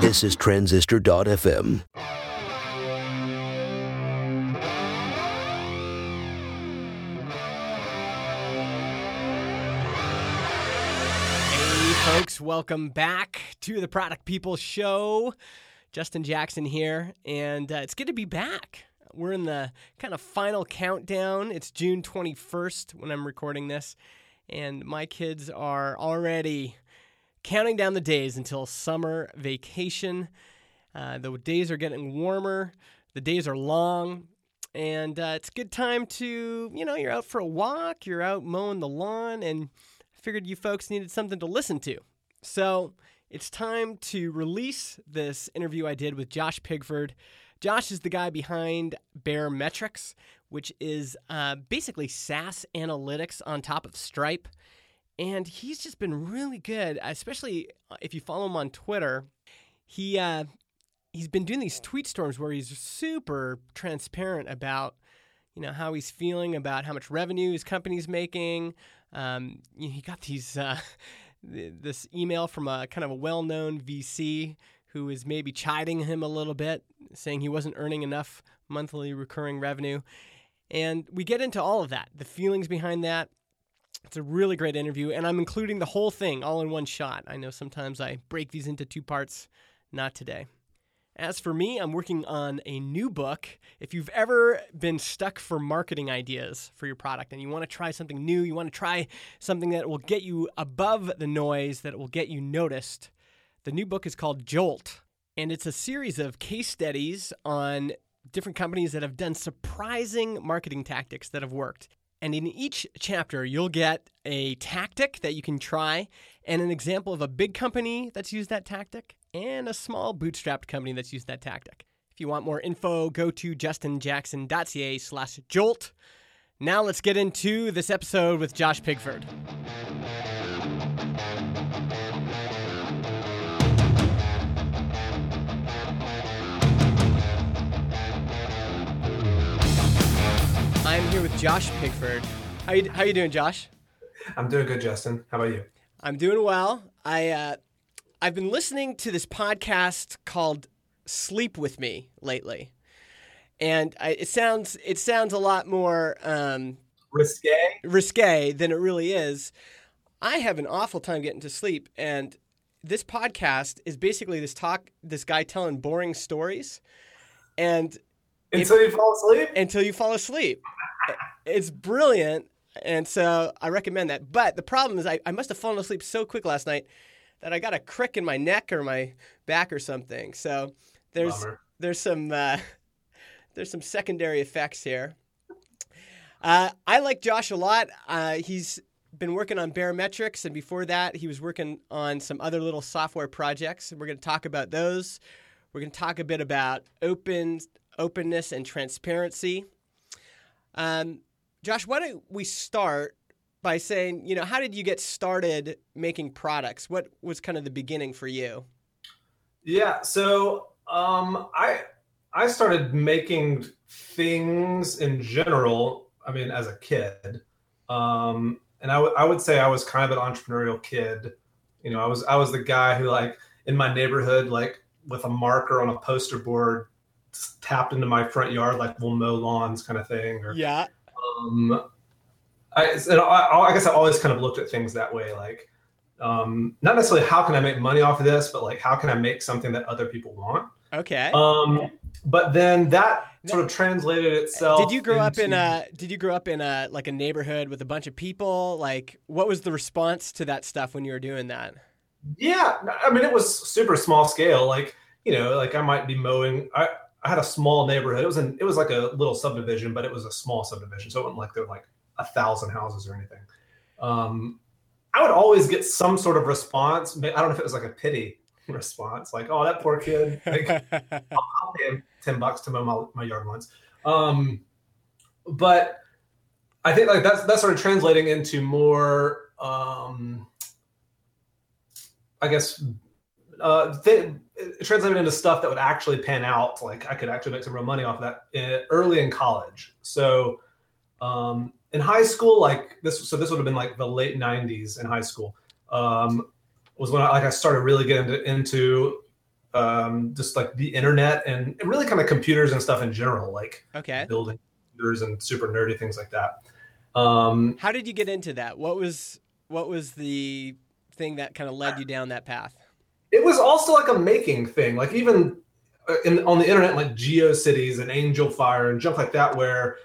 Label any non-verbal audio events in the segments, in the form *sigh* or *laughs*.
This is Transistor.fm. Hey, folks, welcome back to the Product People Show. Justin Jackson here, and uh, it's good to be back. We're in the kind of final countdown. It's June 21st when I'm recording this, and my kids are already counting down the days until summer vacation. Uh, the days are getting warmer, the days are long, and uh, it's a good time to, you know, you're out for a walk, you're out mowing the lawn, and I figured you folks needed something to listen to. So it's time to release this interview I did with Josh Pigford. Josh is the guy behind Baremetrics, which is uh, basically SaaS analytics on top of Stripe. And he's just been really good, especially if you follow him on Twitter. He uh, he's been doing these tweet storms where he's super transparent about you know how he's feeling about how much revenue his company's making. Um, he got these uh, *laughs* this email from a kind of a well-known VC who is maybe chiding him a little bit, saying he wasn't earning enough monthly recurring revenue. And we get into all of that, the feelings behind that. It's a really great interview, and I'm including the whole thing all in one shot. I know sometimes I break these into two parts, not today. As for me, I'm working on a new book. If you've ever been stuck for marketing ideas for your product and you want to try something new, you want to try something that will get you above the noise, that will get you noticed, the new book is called Jolt. And it's a series of case studies on different companies that have done surprising marketing tactics that have worked. And in each chapter, you'll get a tactic that you can try and an example of a big company that's used that tactic and a small bootstrapped company that's used that tactic. If you want more info, go to justinjackson.ca slash jolt. Now let's get into this episode with Josh Pigford. Here with Josh Pigford. How you, how you doing, Josh? I'm doing good, Justin. How about you? I'm doing well. I uh, I've been listening to this podcast called Sleep with Me lately, and I, it sounds it sounds a lot more um, Risque? risque than it really is. I have an awful time getting to sleep, and this podcast is basically this talk this guy telling boring stories, and Until you fall asleep? until you fall asleep. It's brilliant. And so I recommend that. But the problem is, I, I must have fallen asleep so quick last night that I got a crick in my neck or my back or something. So there's Bummer. there's some uh, *laughs* there's some secondary effects here. Uh, I like Josh a lot. Uh, he's been working on Baremetrics, and before that, he was working on some other little software projects. We're going to talk about those. We're going to talk a bit about open openness and transparency. Um, Josh, why don't we start by saying, you know, how did you get started making products? What was kind of the beginning for you? Yeah, so um, I I started making things in general. I mean, as a kid, um, and I, w- I would I would say I was kind of an entrepreneurial kid. You know, I was I was the guy who like in my neighborhood, like with a marker on a poster board, tapped into my front yard, like we'll mow lawns, kind of thing, or Yeah. Um, I, and I, I guess I always kind of looked at things that way, like um, not necessarily how can I make money off of this, but like how can I make something that other people want. Okay. Um, but then that sort of translated itself. did you grow up in a Did you grow up in a like a neighborhood with a bunch of people? Like, what was the response to that stuff when you were doing that? Yeah, I mean it was super small scale. Like you know, like I might be mowing. I I had a small neighborhood. It was an it was like a little subdivision, but it was a small subdivision, so it wasn't like there were like a thousand houses or anything. Um, I would always get some sort of response. I don't know if it was like a pity *laughs* response, like "Oh, that poor kid." *laughs* Like, I'll pay him ten bucks to mow my, my yard once. Um, but I think like that's that started translating into more. Um, I guess uh, th- translated into stuff that would actually pan out. Like I could actually make some real money off of that in, early in college. So um, in high school, like this, so this would have been like the late '90s in high school. Um, was when I, like I started really getting into, into um, just like the internet and really kind of computers and stuff in general, like Okay. building computers and super nerdy things like that. Um, How did you get into that? What was what was the thing that kind of led you down that path? It was also like a making thing, like even uh, in, on the internet, like GeoCities and Angelfire and junk like that, where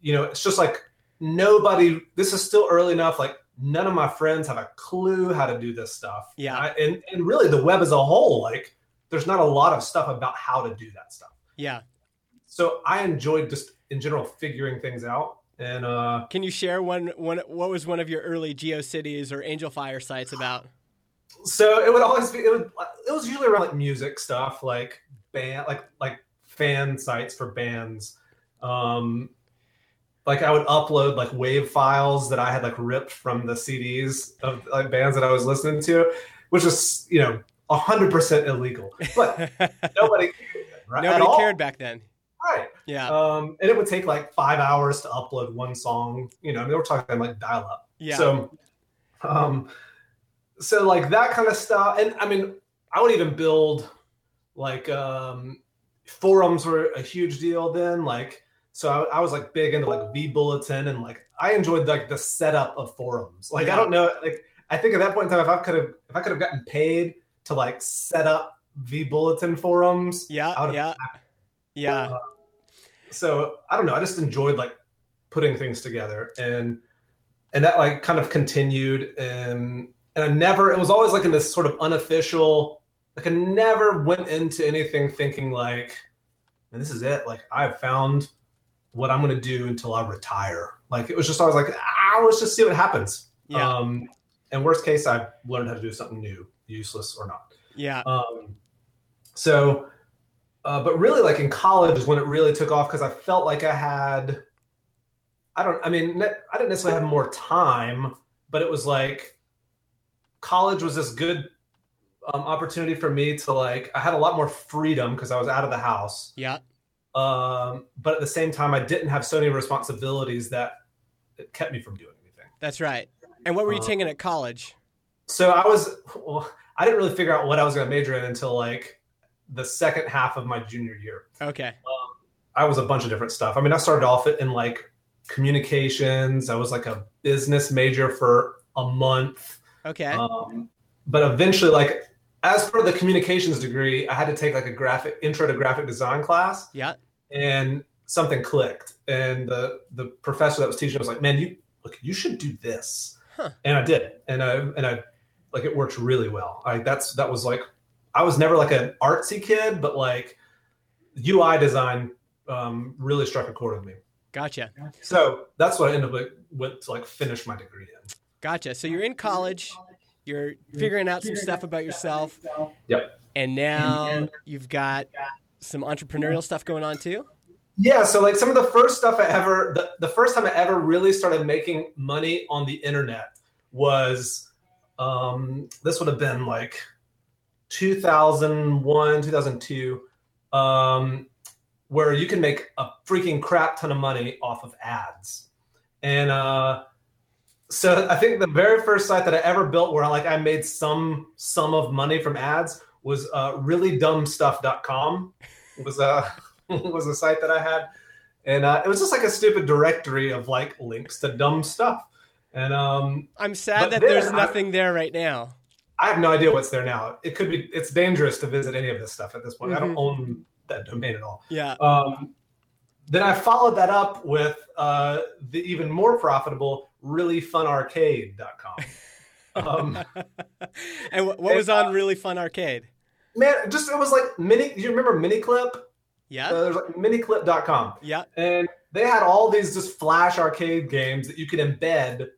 you know it's just like nobody. This is still early enough. Like none of my friends have a clue how to do this stuff. Yeah. and, I, and and really the web as a whole, like there's not a lot of stuff about how to do that stuff. Yeah. So I enjoyed just in general figuring things out. And uh, Can you share one one what was one of your early GeoCities or Angelfire sites about? So it would always be it would it was usually around like music stuff like band like like fan sites for bands. Um like i would upload like wave files that i had like ripped from the cds of like bands that i was listening to which was you know 100% illegal. But *laughs* nobody right, Nobody cared back then. right. Yeah. um and it would take like five hours to upload one song. You know I mean, we're talking like dial up yeah. so, um, so like that kind of stuff, and I mean, I would even build like um, forums were a huge deal then. Like, so I, I was like big into like vBulletin, and like I enjoyed like the setup of forums. Like, Yeah. I don't know, like I think at that point in time, if I could have, if I could have gotten paid to like set up vBulletin forums, yeah. Yeah. Yeah. so I don't know. I just enjoyed like putting things together, and and that like kind of continued, and and I never. It was always like in this sort of unofficial. Like I never went into anything thinking like, and this is it. Like I've found what I'm going to do until I retire. Like it was just always like, ah, let's just see what happens. Yeah. Um, and worst case, I learned how to do something new, useless or not. Yeah. Um, so, uh, but really, like in college is when it really took off because I felt like I had, I don't, I mean, I didn't necessarily have more time, but it was like college was this good um, opportunity for me to like, I had a lot more freedom because I was out of the house. Yeah. Um, but at the same time, I didn't have so many responsibilities that it kept me from doing anything. That's right. And what were you Uh, taking at college? So I was, well, I didn't really figure out what I was going to major in until like the second half of my junior year. Okay. I was a bunch of different stuff. I mean, I started off in like communications. I was like a business major for a month. Okay. Um, but eventually, like as for the communications degree, I had to take like a graphic intro to graphic design class, yeah. and something clicked. And the the professor that was teaching was like, "Man, you look, you should do this." Huh. And I did, and I and I like it worked really well. I that's that was like I was never like an artsy kid, but like UI design um, really struck a chord with me. Gotcha. So that's what I ended up with, with to like finish my degree in. Gotcha. So you're in college. You're figuring out some stuff about yourself. Yep. And now you've got some entrepreneurial stuff going on too. Yeah, so like some of the first stuff I ever, the, the first time I ever really started making money on the internet was, um, this would have been like 2001, 2002, um, where you can make a freaking crap ton of money off of ads. And uh, so I think the very first site that I ever built where like I made some sum of money from ads was uh, reallydumbstuff.com. It was *laughs* a was a site that I had, and uh, it was just like a stupid directory of like links to dumb stuff. And um, I'm sad that there's I- nothing there right now. I have no idea what's there now. It could be it's dangerous to visit any of this stuff at this point. I don't Mhm. own that domain at all. Yeah. Um, then I followed that up with uh, the even more profitable reallyfunarcade.com. Um, *laughs* and what, was on Really Fun Arcade? man, just it was like mini. You remember Miniclip? Yeah. Uh, there's like miniclip.com. Yeah. and they had all these just flash arcade games that you could embed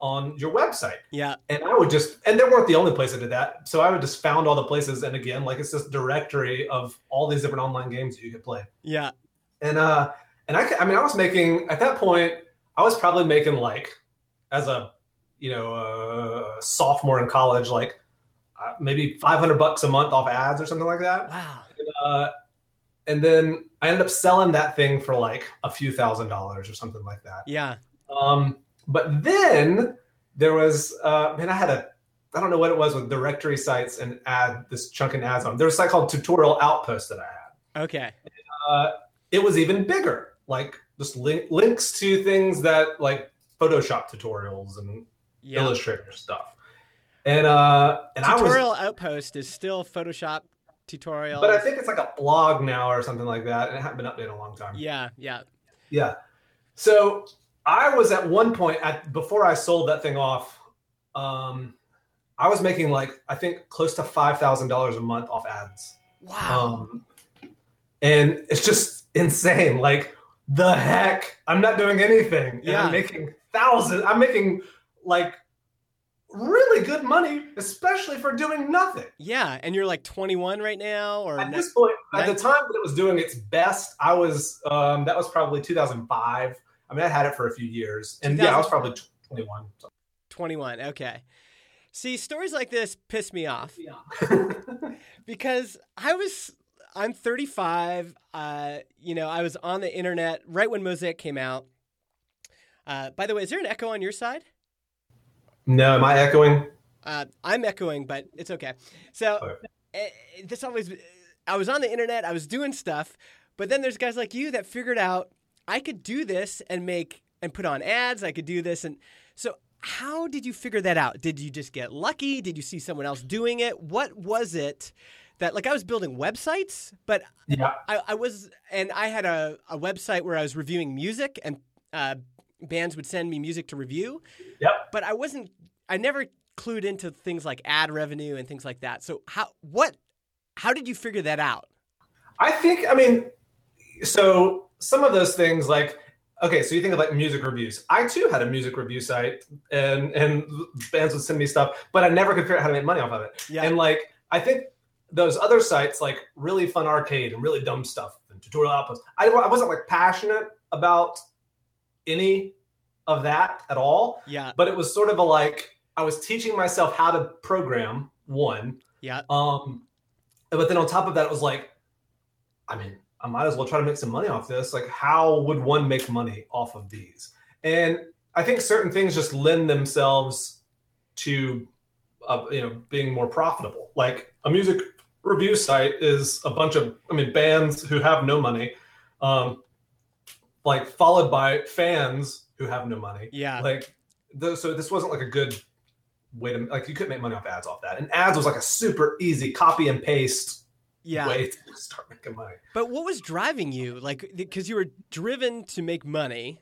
on your website Yeah. and i would just and they weren't the only place that did that so i would just found all the places and again like it's this directory of all these different online games that you could play Yeah. and uh and i, I mean i was making at that point i was probably making like as a you know uh, sophomore in college like uh, maybe 500 bucks a month off ads or something like that Wow. uh, and then I ended up selling that thing for like a few thousand dollars or something like that. Yeah. Um, but then there was, uh, man, I had a I don't know what it was with directory sites and add this chunking ads on. There was a site called Tutorial Outpost that I had. Okay. Uh, it was even bigger, like just link, links to things that like Photoshop tutorials and Yeah. Illustrator stuff. And uh, and I was Tutorial Outpost is still Photoshop tutorial. But I think it's like a blog now or something like that, and it hasn't been updated in a long time. Yeah, yeah. Yeah. So I was at one point at before I sold that thing off. Um, I was making like I think close to five thousand dollars a month off ads. Wow. Um, and it's just insane. Like the heck, I'm not doing anything. And Yeah. I'm making thousands. I'm making like really good money, especially for doing nothing. yeah, and you're like 21 right now, or At this point, at the time that it was doing its best, I was um, that was probably 2005. I mean, I had it for a few years, and yeah, I was probably 21. 21. Okay. See, stories like this piss me off Yeah. *laughs* because I was I'm 35. Uh, you know, I was on the internet right when Mosaic came out. Uh, by the way, is there an echo on your side? no, am I echoing? Uh, I'm echoing, but it's okay. So Okay. eh, this always, I was on the internet, I was doing stuff, but then there's guys like you that figured out I could do this and make and put on ads. I could do this, and so how did you figure that out? Did you just get lucky? Did you see someone else doing it? What was it that like I was building websites, but Yeah. I, I was, and I had a, a website where I was reviewing music, and uh, bands would send me music to review. Yep. But I wasn't, I never clued into things like ad revenue and things like that. So how, what, how did you figure that out? I think, I mean, so some of those things, like, okay, so you think of like music reviews. I too had a music review site, and and bands would send me stuff, but I never could figure out how to make money off of it. Yeah. And like, I think those other sites, like really fun arcade and really dumb stuff and tutorial outpost, I, I wasn't like passionate about any of that at all. Yeah. But it was sort of a like I was teaching myself how to program one, Yeah. um, but then on top of that, it was like, I mean, I might as well try to make some money off this. Like, how would one make money off of these? And I think certain things just lend themselves to, uh, you know, being more profitable. Like a music review site is a bunch of, I mean, bands who have no money, um, like followed by fans who have no money Yeah. like the, so this wasn't like a good way to like you couldn't make money off ads off that and ads was like a super easy copy and paste yeah. way to *laughs* start making money But what was driving you? Like, because you were driven to make money.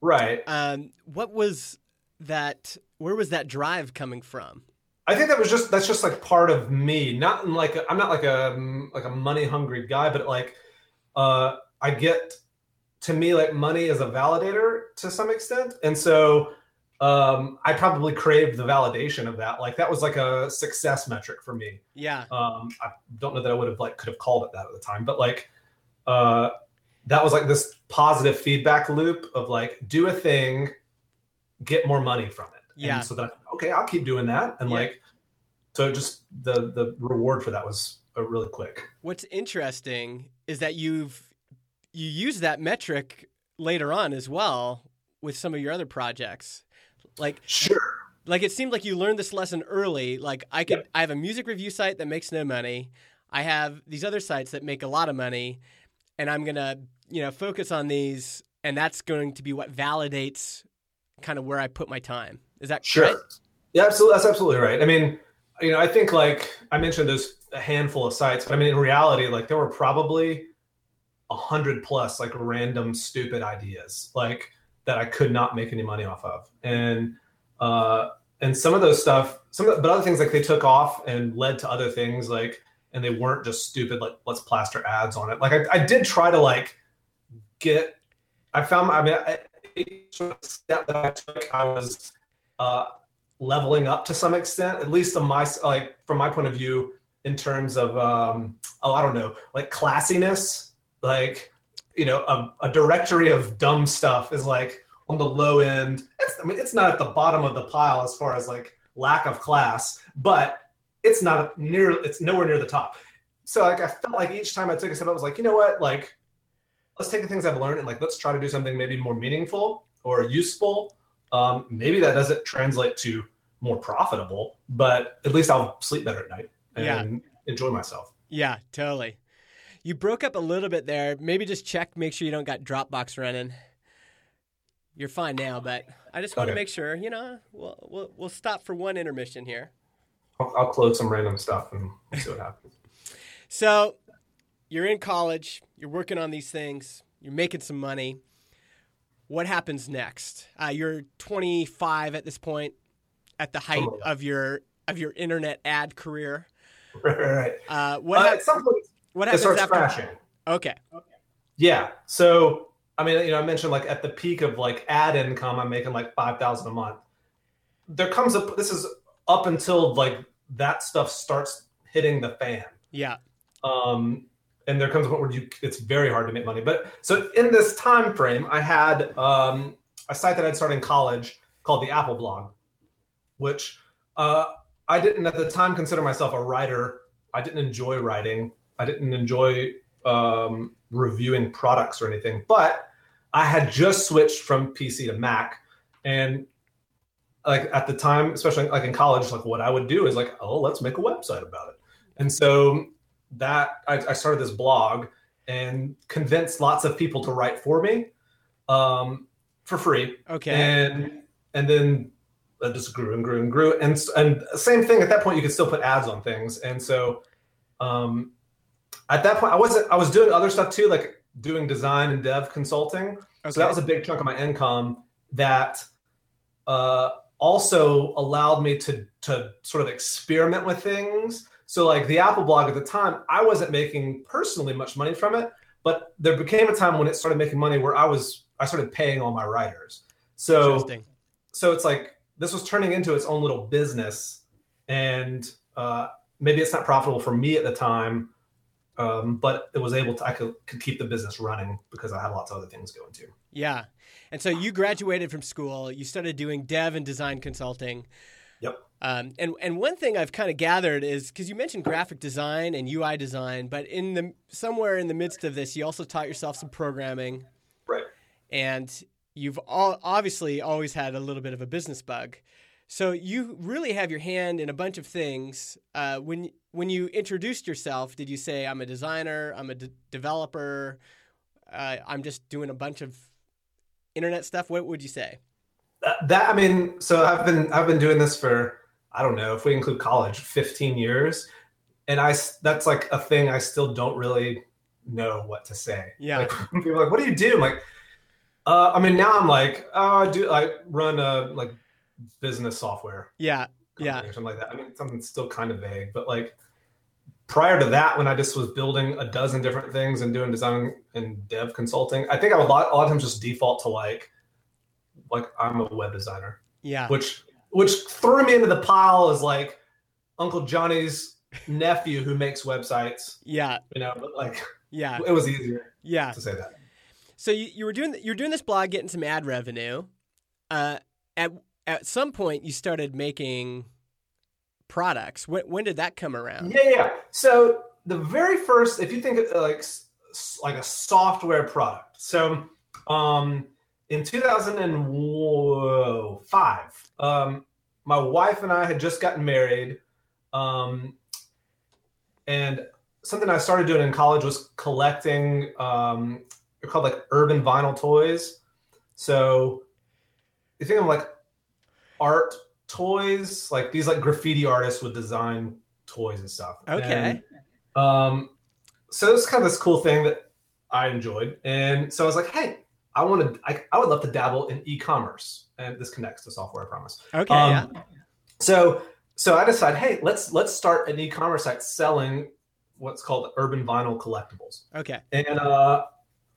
right Um, what was that? Where was that drive coming from? I think that was just that's just like part of me. Not in like i i'm not like a like a money hungry guy but like uh i get to me like money is a validator to some extent. And so um i probably craved the validation of that. Like that was like a success metric for me. Yeah. um i don't know that i would have like could have called it that at the time but like uh that was like this positive feedback loop of like do a thing get more money from it Yeah. and so that okay i'll keep doing that and Yeah. like so just the the reward for that was uh, really quick What's interesting is that you've you use that metric later on as well with some of your other projects. Like sure like it seemed like you learned this lesson early. Like I could I have a music review site that makes no money. I have these other sites that make a lot of money and I'm going to, you know, focus on these and that's going to be what validates kind of where I put my time. Is that Sure. right? Yeah, absolutely. That's absolutely right. I mean, you know, I think like I mentioned there's a handful of sites, but I mean, in reality, like there were probably a hundred plus like random stupid ideas like that I could not make any money off of. And, uh, and some of those stuff, some of the, but other things like they took off and led to other things like, and they weren't just stupid, like let's plaster ads on it. Like I, I did try to like get, I found, I mean, I, each sort of step that I took, I was, uh, leveling up to some extent, at least on my like from my point of view, in terms of um, oh I don't know, like classiness, like you know a, a directory of dumb stuff is like on the low end. It's, I mean it's not at the bottom of the pile as far as like lack of class, but it's not near it's nowhere near the top. So like I felt like each time I took a step, I was like, you know what, like let's take the things I've learned and like let's try to do something maybe more meaningful or useful um, maybe that doesn't translate to more profitable, but at least I'll sleep better at night and Yeah. enjoy myself. Yeah, totally. You broke up a little bit there. Maybe just check, make sure you don't got Dropbox running. You're fine now, but I just want to make sure. You know, we'll we'll, we'll stop for one intermission here. I'll, I'll close some random stuff and see what happens. So, you're in college. You're working on these things. You're making some money. What happens next? Uh, you're 25 at this point, at the height of your of your internet ad career. *laughs* right, right, right. Uh, what Uh, hap- at some point, it starts crashing. Okay. Yeah. So I mean, you know, I mentioned like at the peak of like ad income, I'm making like five thousand a month. There comes a this is up until like that stuff starts hitting the fan. Yeah. Um, and there comes a point where you it's very hard to make money. But so in this time frame, I had um, a site that I'd started in college called the Apple Blog, which uh, I didn't at the time consider myself a writer. I didn't enjoy writing. I didn't enjoy um, reviewing products or anything. But I had just switched from PC to Mac, and like at the time, especially like in college, like what I would do is like, oh, let's make a website about it. And so that I, I started this blog and convinced lots of people to write for me um, for free. Okay. and and then that just grew and grew and grew. And and same thing at that point you could still put ads on things. And so um at that point i wasn't i was doing other stuff too like doing design and dev consulting. Okay. so that was a big chunk of my income that uh also allowed me to to sort of experiment with things so like the apple blog at the time i wasn't making personally much money from it but there became a time when it started making money where i was i started paying all my writers so so it's like this was turning into its own little business and uh, maybe it's not profitable for me at the time um, but it was able to i could, could keep the business running because i had lots of other things going too Yeah. And so you graduated from school, you started doing dev and design consulting. Yep. Um, and and one thing I've kind of gathered is because you mentioned graphic design and UI design, but in the somewhere in the midst of this, you also taught yourself some programming, right and you've all, obviously always had a little bit of a business bug. So you really have your hand in a bunch of things. Uh, when when you introduced yourself, did you say I'm a designer, I'm a developer, uh, I'm just doing a bunch of internet stuff? What would you say? that, that i mean so i've been i've been doing this for i don't know if we include college 15 years. And I that's like a thing i still don't really know what to say. Yeah. like *laughs* people are like what do you do? I'm like uh, i mean now i'm like oh i do i run a like business software Yeah, yeah, something like that. I mean, something still kind of vague, but like prior to that, when I just was building a dozen different things and doing design and dev consulting, I think I would a lot, a lot of times just default to like, like I'm a web designer, yeah, which which threw me into the pile as like Uncle Johnny's nephew who makes websites, yeah, you know. But like, yeah, it was easier yeah. to say that. So you, you were doing you were doing this blog, getting some ad revenue. Uh, at at some point, you started making products. When, when did that come around? Yeah, yeah. So the very first, if you think of like like a software product, so um, in 2005, um, my wife and I had just gotten married, um, and something I started doing in college was collecting. Um, they're called like urban vinyl toys. So you think of like art toys, like these like graffiti artists would design toys and stuff. Okay. And, um, so it's kind of this cool thing that I enjoyed, and so I was like, hey, I want to, I, I would love to dabble in e-commerce, and this connects to software, I promise. Okay, Um, yeah, So so I decided, hey, let's let's start an e-commerce site selling what's called urban vinyl collectibles. okay, And uh,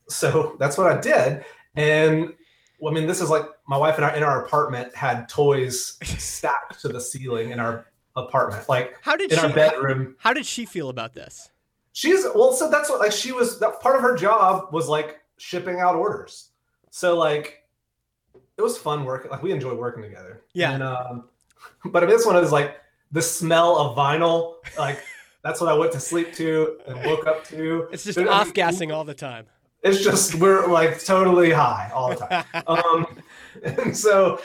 so that's what I did. And well, I mean, this is like my wife and I in our apartment had toys stacked to the ceiling in our apartment, like How did in she? our bedroom. How did she feel about this? She's well, so that's what like she was. That part of her job was like shipping out orders. So like, it was fun working. Like we enjoy working together. Yeah. And, um, *laughs* but this one is like the smell of vinyl. Like *laughs* that's what I went to sleep to and woke up to. It's just off gassing all the time. It's just we're like totally high all the time. *laughs* um, and so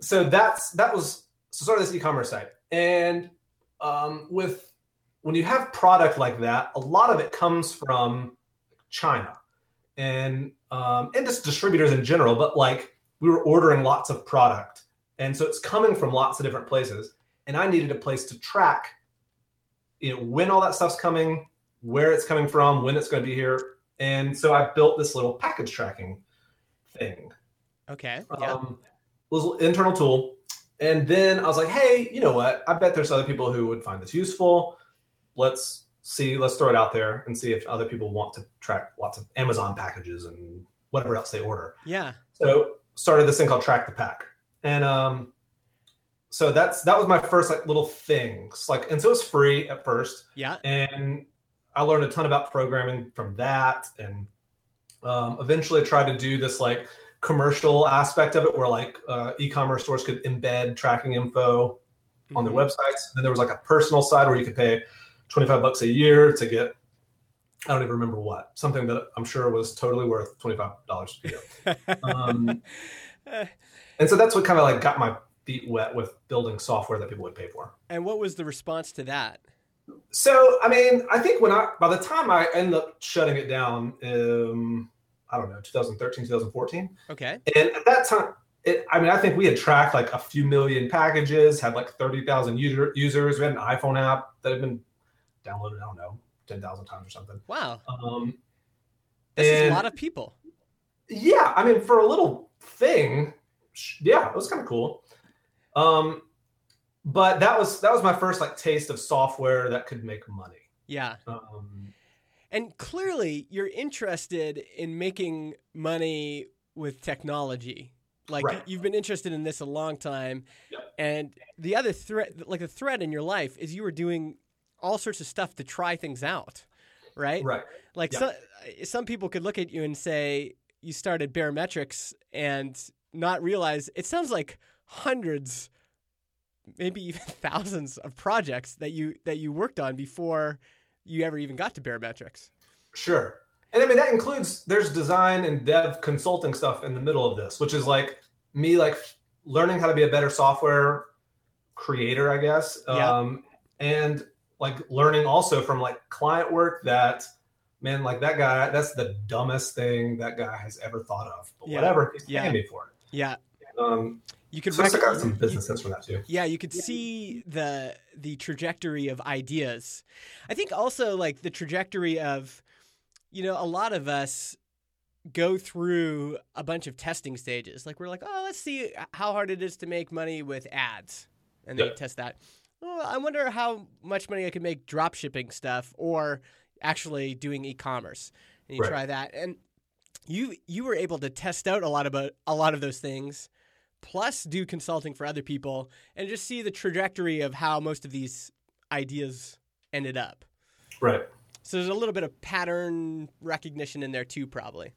so that's that was so started this e-commerce site, and um, with when you have product like that, a lot of it comes from China, and um, and just distributors in general. But like we were ordering lots of product, and so it's coming from lots of different places, and I needed a place to track, you know, when all that stuff's coming, where it's coming from, when it's going to be here, and so I built this little package tracking thing. Okay. Yeah. Um, little internal tool. And then I was like, hey, you know what? I bet there's other people who would find this useful. Let's see, let's throw it out there and see if other people want to track lots of Amazon packages and whatever else they order. yeah. So started this thing called Track the Pack. And um so that's that was my first like little things. Like and so it was free at first Yeah. and I learned a ton about programming from that, and um, eventually tried to do this like commercial aspect of it, where like uh, e-commerce stores could embed tracking info on their Mhm. websites. Then there was like a personal side where you could pay twenty-five bucks a year to get. I don't even remember what something that I'm sure was totally worth twenty-five dollars a year. Um, *laughs* and so that's what kind of like got my feet wet with building software that people would pay for. and what was the response to that? So, I mean, I think when I, by the time I ended up shutting it down, um, I don't know, 2013, 2014. Okay. And at that time, it, I mean, I think we had tracked like a few million packages, had like 30,000 user, users. We had an iPhone app that had been downloaded, I don't know, 10,000 times or something. Wow. Um, This is a lot of people. yeah, I mean, for a little thing, yeah, it was kind of cool. Um, but that was that was my first like taste of software that could make money. Yeah. Um, And clearly, you're interested in making money with technology. Like Right. you've been interested in this a long time. Yep. And the other thread, like the thread in your life, is you were doing all sorts of stuff to try things out, right? right. Like Yeah. some some people could look at you and say you started Baremetrics and not realize it sounds like hundreds, maybe even *laughs* thousands of projects that you that you worked on before you ever even got to Baremetrics. Sure. And I mean that includes there's design and dev consulting stuff in the middle of this, which is like me like learning how to be a better software creator, I guess. Yeah. Um and like learning also from like client work that man, like that guy, that's the dumbest thing that guy has ever thought of. But Yeah. whatever, he's Yeah. paying me for Yeah, it. Um you could so I got recognize- some you- business sense from that too. Yeah, you could see the the trajectory of ideas. I think also like the trajectory of you know, a lot of us go through a bunch of testing stages. Like we're like, "Oh, let's see how hard it is to make money with ads." And they Yeah. test that. Oh, I wonder how much money I could make drop shipping stuff or actually doing e-commerce. And you Right. try that. And you you were able to test out a lot about a lot of those things plus do consulting for other people and just see the trajectory of how most of these ideas ended up. Right. So there's a little bit of pattern recognition in there too, probably.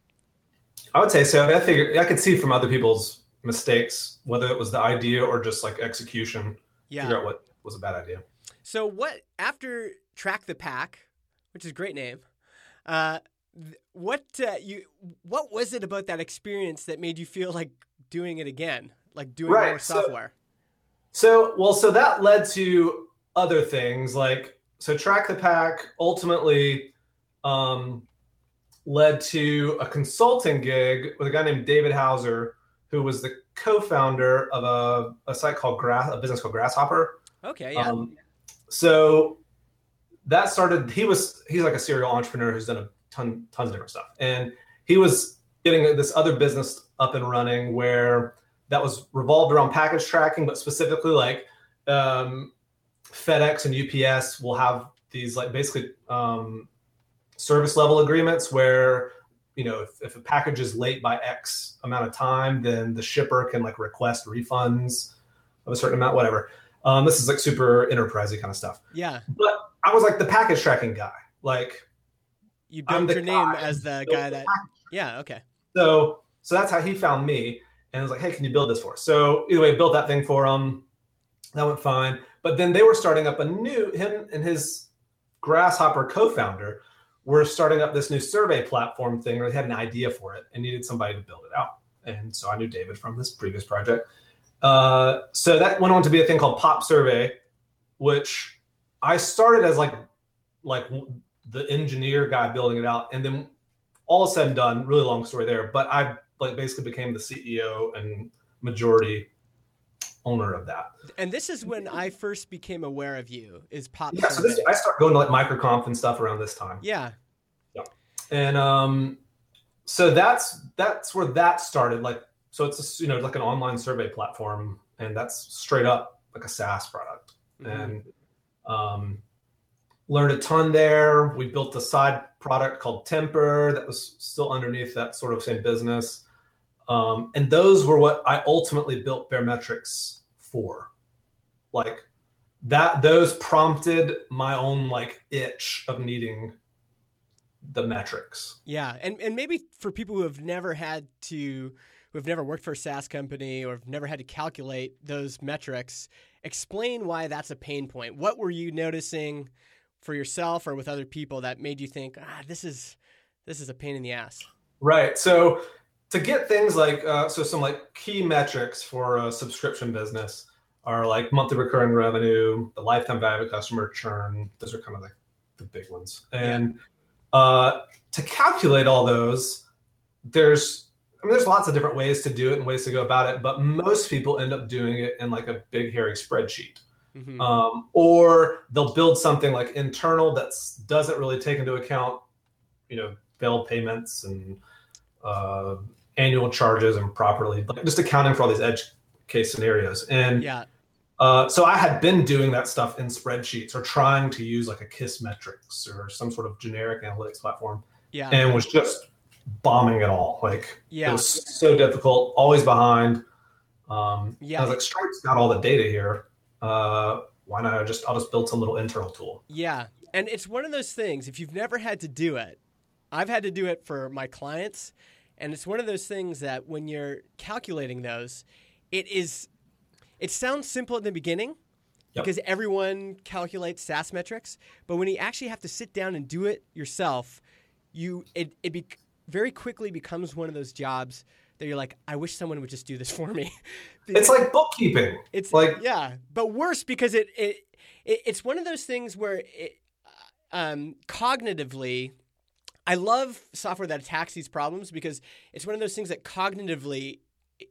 I would say so. I, I figure I could see from other people's mistakes, whether it was the idea or just like execution, Yeah. figure out what was a bad idea. So what after track the pack, which is a great name, uh, what uh, you what was it about that experience that made you feel like doing it again, like doing Right, more so- software? So, well, so that led to other things like so track the pack ultimately um, led to a consulting gig with a guy named David Hauser, who was the co-founder of a, a site called Grass, a business called Grasshopper. Okay, yeah, Um, so that started. He was he's like a serial entrepreneur who's done a ton tons of different stuff, and he was getting this other business up and running where that was revolved around package tracking, but specifically like um, FedEx and UPS will have these like basically um, service level agreements where you know if, if a package is late by X amount of time, then the shipper can like request refunds of a certain amount, whatever. Um, this is like super enterprisey kind of stuff. yeah. But I was like the package tracking guy. Like You built your name as the guy the that. Yeah. Okay. so so that's how he found me and was like, hey, can you build this for us? So either way, I built that thing for him. That went fine. But then they were starting up a new him and his Grasshopper co-founder were starting up this new survey platform thing, or they had an idea for it and needed somebody to build it out. And so I knew David from this previous project. Uh, so that went on to be a thing called PopSurvey, which I started as like like the engineer guy building it out, and then all said and done, really long story there. But I like basically became the CEO and majority owner of that. And this is when I first became aware of you. Is Pop? Yeah, so this, I start going to like MicroConf and stuff around this time. Yeah. Yeah. And um, so that's that's where that started. Like, so it's a, you know like an online survey platform, and that's straight up like a SaaS product. Mm-hmm. And um, learned a ton there. We built a side product called Temper that was still underneath that sort of same business. Um, and those were what I ultimately built Baremetrics for. Like that, those prompted my own like itch of needing the metrics. Yeah, and and maybe for people who have never had to, who have never worked for a SaaS company or have never had to calculate those metrics, explain why that's a pain point. What were you noticing for yourself or with other people that made you think, ah, this is this is a pain in the ass? Right. So to get things like uh, so some like key metrics for a subscription business are like monthly recurring revenue, the lifetime value of a customer churn. Those are kind of like the big ones. And uh, to calculate all those, there's I mean, there's lots of different ways to do it and ways to go about it, but most people end up doing it in like a big hairy spreadsheet. Mm-hmm. Um, or they'll build something like internal that doesn't really take into account, you know, failed payments and uh, annual charges and properly like just accounting for all these edge case scenarios. And yeah. Uh, so I had been doing that stuff in spreadsheets or trying to use like a KISSmetrics or some sort of generic analytics platform. Yeah. And was just bombing it all. Like yeah. it was so difficult, always behind. Um, yeah. I was like, Stripe's got all the data here. Uh, why not? I just I'll just build some little internal tool. Yeah, and it's one of those things. If you've never had to do it, I've had to do it for my clients, and it's one of those things that when you're calculating those, it is. It sounds simple at the beginning, Yep. because everyone calculates SaaS metrics. But when you actually have to sit down and do it yourself, you it it be, very quickly becomes one of those jobs that you're like, I wish someone would just do this for me. *laughs* it's like bookkeeping. It's like yeah, but worse because it it, it it's one of those things where it, um, cognitively. I love software that attacks these problems because it's one of those things that cognitively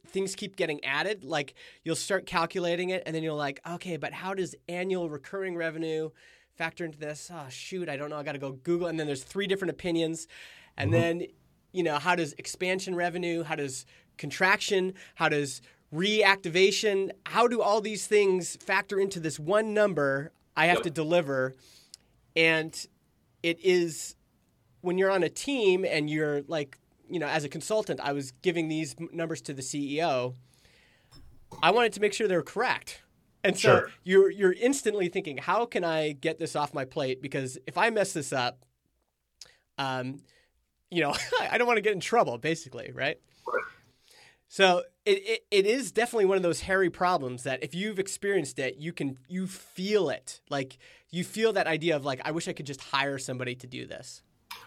things keep getting added. Like you'll start calculating it, and then you're like, okay, but how does annual recurring revenue factor into this? Oh shoot, I don't know. I got to go Google, and then there's three different opinions, and mm-hmm. then you know, how does expansion revenue, how does contraction, how does reactivation, how do all these things factor into this one number I have yep. to deliver? And it is when you're on a team and you're like, you know, as a consultant, I was giving these numbers to the CEO. I wanted to make sure they were correct. And so sure. you're you're instantly thinking, how can I get this off my plate? Because if I mess this up, um, you know, *laughs* I don't want to get in trouble, basically, right? So it, it, it is definitely one of those hairy problems that if you've experienced it, you can you feel it. Like you feel that idea of like, I wish I could just hire somebody to do this.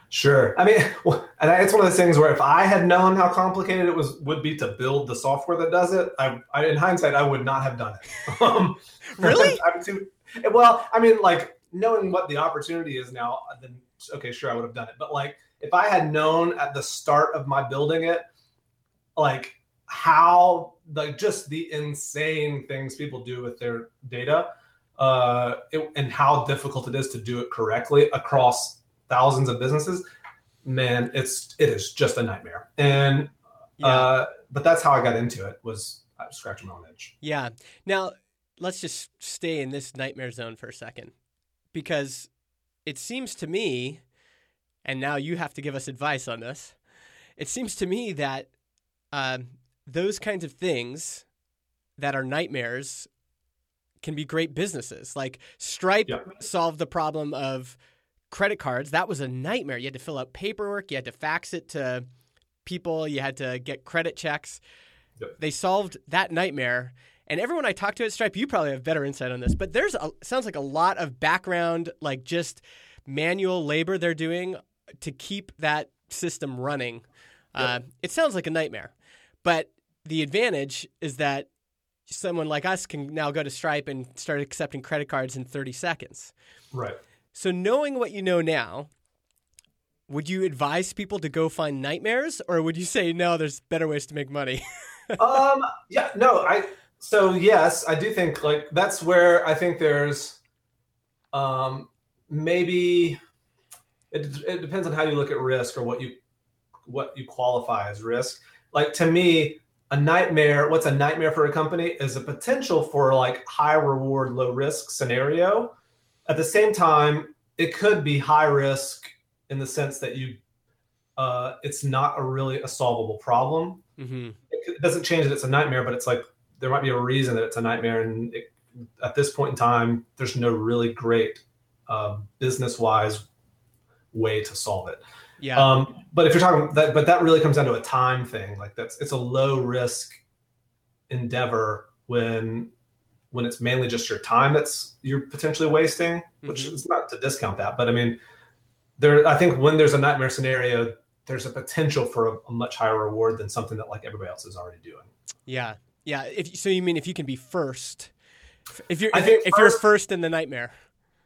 Sure. I mean, *laughs* and it's one of those things where if I had known how complicated it was would be to build the software that does it, I, I in hindsight I would not have done it. *laughs* Um, really? I'm too, well, I mean, like knowing what the opportunity is now, then okay, sure, I would have done it. But like if I had known at the start of my building it, like how like just the insane things people do with their data, uh, it, and how difficult it is to do it correctly across thousands of businesses, man, it's it is just a nightmare. And yeah. uh, but that's how I got into it was I was scratching my own itch. Yeah. Now let's just stay in this nightmare zone for a second, because it seems to me and now you have to give us advice on this. It seems to me that um, those kinds of things that are nightmares can be great businesses. Like Stripe solved the problem of credit cards. That was a nightmare. You had to fill out paperwork, you had to fax it to people, you had to get credit checks. They solved that nightmare. And everyone I talked to at Stripe, you probably have better insight on this, but there's a, sounds like a lot of background, like just manual labor they're doing to keep that system running. Yep. Uh, it sounds like a nightmare, but the advantage is that someone like us can now go to Stripe and start accepting credit cards in 30 seconds. Right. So, knowing what you know now, would you advise people to go find nightmares, or would you say no? There's better ways to make money. *laughs* um. Yeah. No. I. So yes, I do think like that's where I think there's, um, maybe it, it depends on how you look at risk or what you what you qualify as risk. Like to me, a nightmare. What's a nightmare for a company is a potential for like high reward, low risk scenario. At the same time, it could be high risk in the sense that you uh, it's not a really a solvable problem. Mm-hmm. It, doesn't change that it's a nightmare, but it's like there might be a reason that it's a nightmare, and it, at this point in time, there's no really great uh, business wise way to solve it. Yeah. Um, but if you're talking that, but that really comes down to a time thing. Like that's it's a low risk endeavor when when it's mainly just your time that's you're potentially wasting, which Mhm. is not to discount that, but I mean, there. I think when there's a nightmare scenario, there's a potential for a, a much higher reward than something that like everybody else is already doing. Yeah. Yeah. If so, you mean if you can be first, if you're if, if you're first in the nightmare.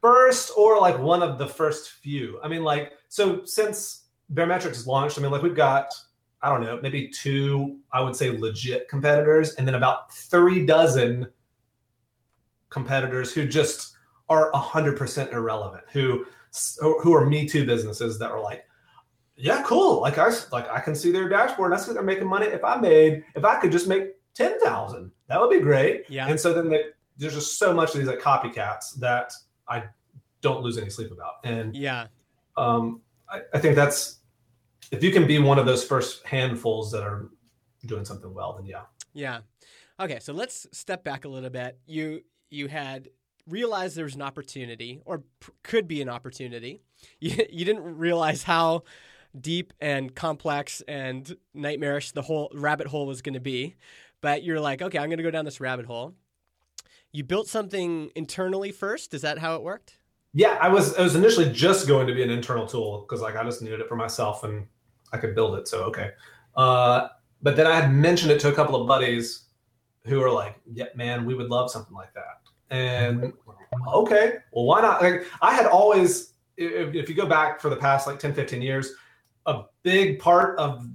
First or like one of the first few. I mean, like, so since Baremetrics launched, I mean, like, we've got, I don't know, maybe two, I would say, legit competitors, and then about three dozen competitors who just are 100% irrelevant, who who are me too businesses that are like yeah cool like i like i can see their dashboard and i see they're making money if i made if i could just make 10000 that would be great Yeah. and so then they, there's just so much of these like copycats that I don't lose any sleep about. And Yeah. um, I, I think that's if you can be one of those first handfuls that are doing something well, then yeah. Yeah. Okay, so let's step back a little bit. You you had realized there was an opportunity, or p- could be an opportunity. *laughs* You you didn't realize how deep and complex and nightmarish the whole rabbit hole was going to be, but you're like, okay, I'm going to go down this rabbit hole. You built something internally first. Is that how it worked? Yeah, I was I was initially just going to be an internal tool because like I just needed it for myself and I could build it. So okay. Uh, but then I had mentioned it to a couple of buddies who were like, "Yeah, man, we would love something like that." And okay, well, why not? Like I had always, if, if you go back for the past like 10, 15 years, a big part of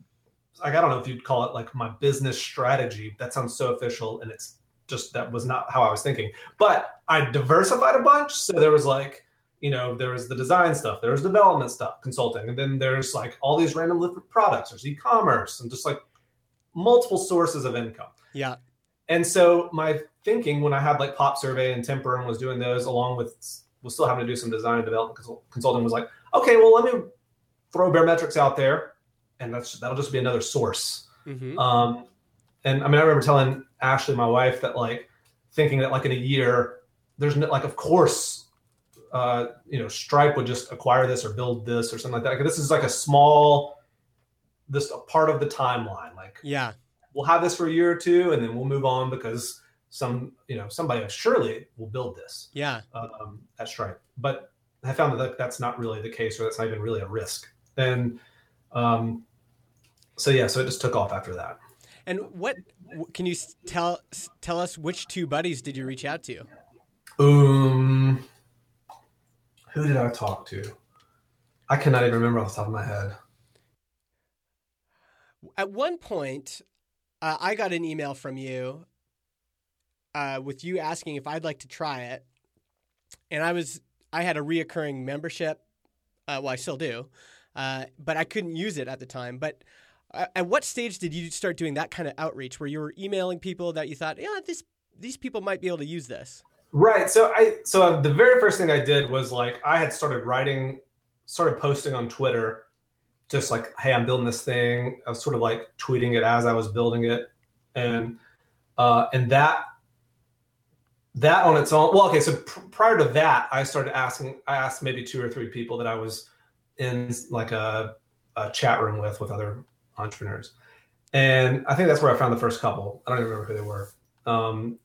like I don't know if you'd call it like my business strategy. That sounds so official, and it's just that was not how I was thinking. But I diversified a bunch, so there was like you know there was the design stuff, there was development stuff, consulting, and then there's like all these random different products. There's e-commerce and just like multiple sources of income. Yeah. And so my thinking when I had like PopSurvey and Temper and was doing those along with was still having to do some design and development consulting was like, okay, well let me throw Baremetrics out there, and that's that'll just be another source. Mm-hmm. Um, and I mean, I remember telling Ashley, my wife, that like thinking that like in a year, there's no, like, of course, uh, you know, Stripe would just acquire this or build this or something like that. Like, this is like a small, this a part of the timeline. Like, yeah. we'll have this for a year or two, and then we'll move on because some, you know, somebody surely will build this Yeah. um, at Stripe. But I found that that's not really the case, or that's not even really a risk. And um, so yeah, so it just took off after that. And what can you tell tell us? Which two buddies did you reach out to? Um, who did I talk to? I cannot even remember off the top of my head. At one point, uh, I got an email from you uh, with you asking if I'd like to try it, and I was I had a reoccurring membership. Uh, well, I still do, uh, but I couldn't use it at the time. But at what stage did you start doing that kind of outreach, where you were emailing people that you thought, yeah, this these people might be able to use this? Right. So I so the very first thing I did was like I had started writing, started posting on Twitter, just like, hey, I'm building this thing. I was sort of like tweeting it as I was building it, and uh, and that that on its own. Well, okay. So pr- prior to that, I started asking. I asked maybe two or three people that I was in like a, a chat room with with other entrepreneurs, and I think that's where I found the first couple. I don't even remember who they were. Um,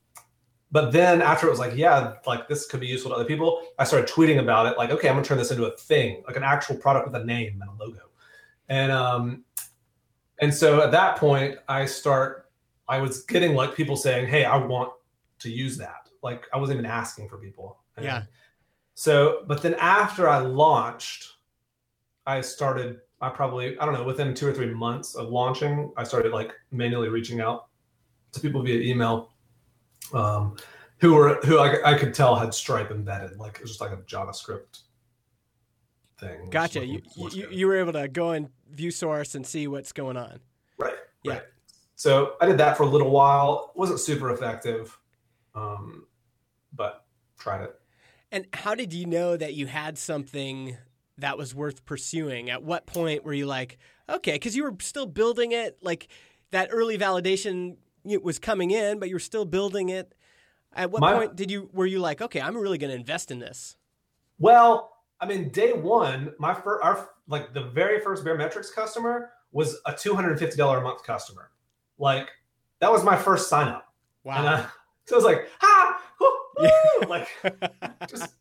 but then after it was like, yeah, like this could be useful to other people, I started tweeting about it. Like, okay, I'm gonna turn this into a thing, like an actual product with a name and a logo. And um, and so at that point, I start I was getting like people saying, "Hey, I want to use that." Like I wasn't even asking for people. And Yeah. So, but then after I launched, I started. I probably I don't know within two or three months of launching, I started like manually reaching out to people via email, um, who were who I, I could tell had Stripe embedded. Like it was just like a JavaScript thing. Gotcha. You, you you were able to go and view source and see what's going on. Right. Yeah. Right. So I did that for a little while. It wasn't super effective, um, but tried it. And how did you know that you had something that was worth pursuing? At what point were you like, okay, because you were still building it, like that early validation was coming in, but you were still building it. At what My- point did you were you like, okay, I'm really going to invest in this? Well, I mean, day one, my first, our like the very first Baremetrics customer was a two hundred and fifty dollar a month customer. Like that was my first sign up, Wow. I, *laughs* so I was like, ha, woo, woo, Yeah. *laughs* like just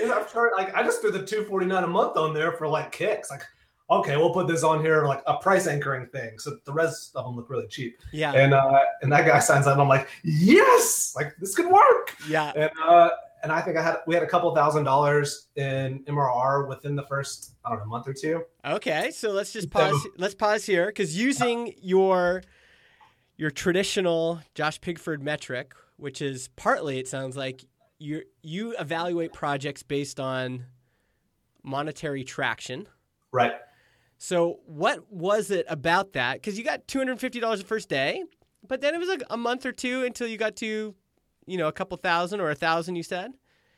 and I've tried, like I just threw the two forty nine a month on there for like kicks. Like, okay, we'll put this on here like a price anchoring thing, so the rest of them look really cheap. yeah. And uh, and that guy signs up, and I'm like, yes, like this could work. yeah. And uh, and I think I had we had a couple thousand dollars in MRR within the first I don't know month or two. Okay, so let's just So- pause. Let's pause here because using your your traditional Josh Pigford metric, which is partly, it sounds like you you evaluate projects based on monetary traction. Right. So, what was it about that? Because you got two hundred fifty dollars the first day, but then it was like a month or two until you got to, you know, a couple thousand or a thousand. You said.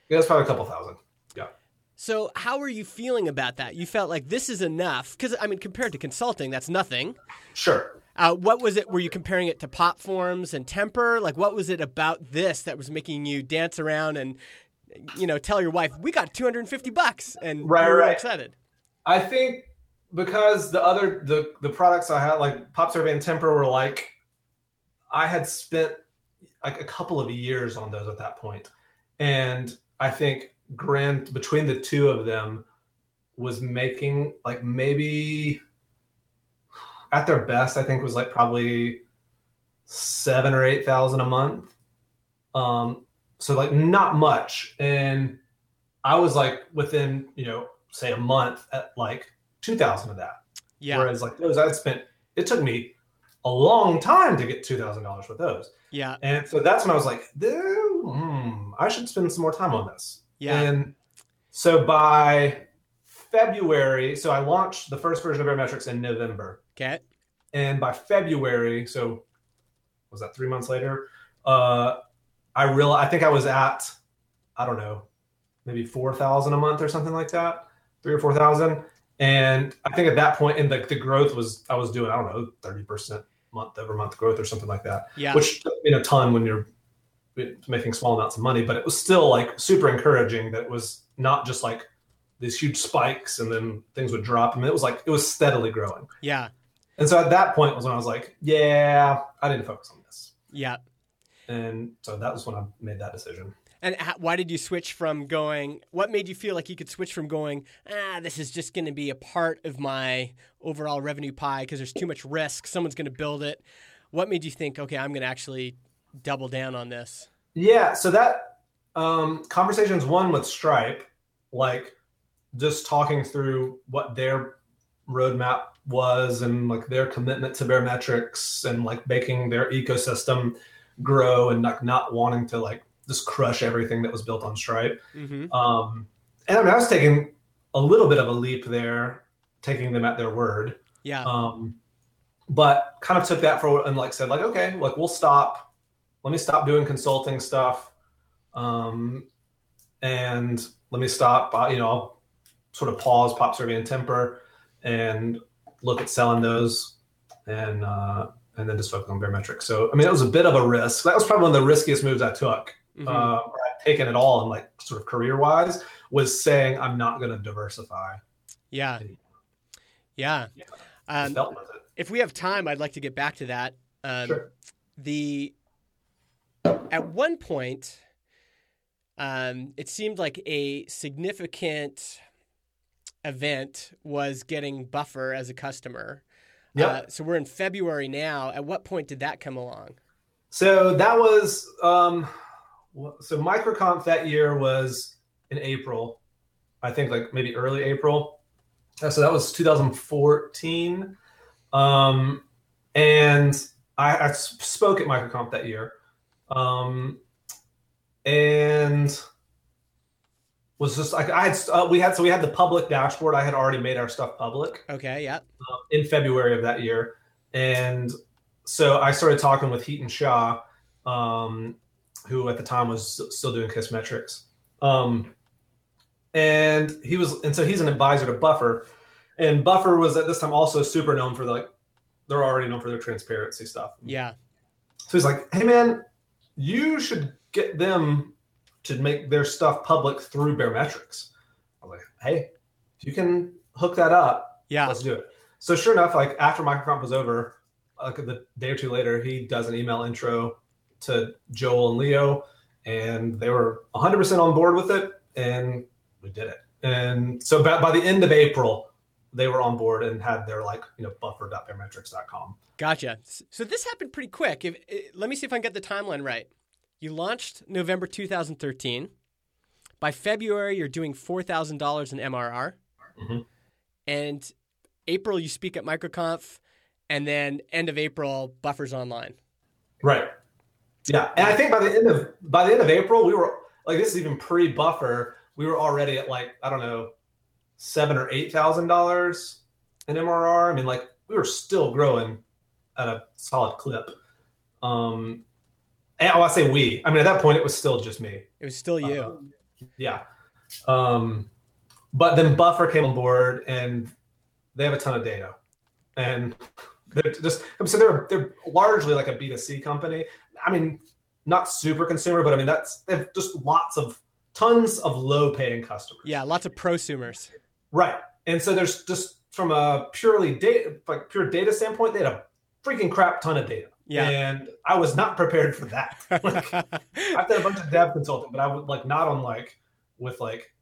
Yeah, it's probably a couple thousand. Yeah. So, how were you feeling about that? You felt like this is enough because I mean, compared to consulting, that's nothing. Sure. Uh, what was it? Were you comparing it to pop forms and temper? Like, what was it about this that was making you dance around and, you know, tell your wife, "We got 250 bucks," and Right, were right. excited? I think because the other the the products I had like PopSurvey and Temper were like I had spent like a couple of years on those at that point, and I think grand between the two of them was making like maybe at their best I think was like probably seven or eight thousand a month. Um, so like not much, and I was like within you know say a month at like two thousand of that. Yeah, Whereas like those I'd spent, it took me a long time to get two thousand dollars with those, yeah, and so that's when I was like, "Dude, hmm, I should spend some more time on this. yeah. And so by February, so I launched the first version of Baremetrics in November, Okay. and by February, so was that three months later? Uh, I real I think I was at, I don't know, maybe four thousand a month or something like that, three or four thousand. And I think at that point, and the, the growth was I was doing I don't know thirty percent month over month growth or something like that, Yeah. which doesn't mean a ton when you're making small amounts of money, but it was still like super encouraging that it was not just like these huge spikes and then things would drop. I mean, it was like it was steadily growing. yeah. And so at that point was when I was like, yeah, I need to focus on this. Yeah. And so that was when I made that decision. And h- why did you switch from going? What made you feel like you could switch from going? Ah, this is just going to be a part of my overall revenue pie because there's too much risk. Someone's going to build it. What made you think? Okay, I'm going to actually double down on this. Yeah. So that um, conversations one with Stripe, like just talking through what their roadmap was and like their commitment to Baremetrics and like making their ecosystem grow and like not wanting to like just crush everything that was built on Stripe. Mm-hmm. Um, and I mean, I was taking a little bit of a leap there, taking them at their word. Yeah. Um, but kind of took that for and like said like, okay, like we'll stop. Let me stop doing consulting stuff, um, and let me stop. Uh, you know, I'll sort of pause PopSurvey and Temper, and look at selling those, and uh, and then just focus on Baremetrics. So I mean, it was a bit of a risk. That was probably one of the riskiest moves I took Mhm. uh, or I've taken at all and like sort of career wise was saying I'm not going to diversify. yeah. Yeah. Yeah. Um, Felt with it. if we have time, I'd like to get back to that. Um, Sure. The at one point, um, it seemed like a significant event was getting Buffer as a customer. Yep. Uh, so we're in February now. At what point did that come along? So that was um, so MicroConf that year was in April, I think like maybe early April. Uh, so that was 2014, um, and I, I spoke at MicroConf that year, um, and was just like I had uh, we had so we had the public dashboard. I had already made our stuff public. Okay, yeah. Uh, in February of that year, and so I started talking with Hiten Shah, um, who at the time was still doing KISSmetrics. Um, and he was, and so he's an advisor to Buffer, and Buffer was at this time also super known for like they're already known for their transparency stuff. Yeah. So he's like, "Hey man, you should get them to make their stuff public through Baremetrics." I was like, "Hey, if you can hook that up, yeah, let's do it." So sure enough, like after MicroConf was over, like the day or two later, he does an email intro to Joel and Leo, and they were 100% on board with it, and we did it. And so by, by the end of April, they were on board and had their like you know buffer.baremetrics.com. Gotcha. So this happened pretty quick. If eh, let me see if I can get the timeline right. You launched November 2013. By February, you're doing four thousand dollars in MRR, mm-hmm. and April you speak at MicroConf and then end of April, buffers online. Right. Yeah, and I think by the end of by the end of April, we were like this is even pre-buffer. We were already at like I don't know seven or eight thousand dollars in MRR. I mean, like we were still growing at a solid clip. Um, oh, I say we. I mean, at that point, it was still just me. It was still you. Uh, yeah. Um, but then Buffer came on board, and they have a ton of data, and they're just so they're they're largely like a B2C company. I mean, not super consumer, but I mean that's they have just lots of tons of low paying customers. Yeah, lots of prosumers. Right. And so there's just from a purely data like pure data standpoint, they had a freaking crap ton of data. Yeah. And I was not prepared for that. *laughs* like, I've done a bunch of dev consulting, but I would like not on like with like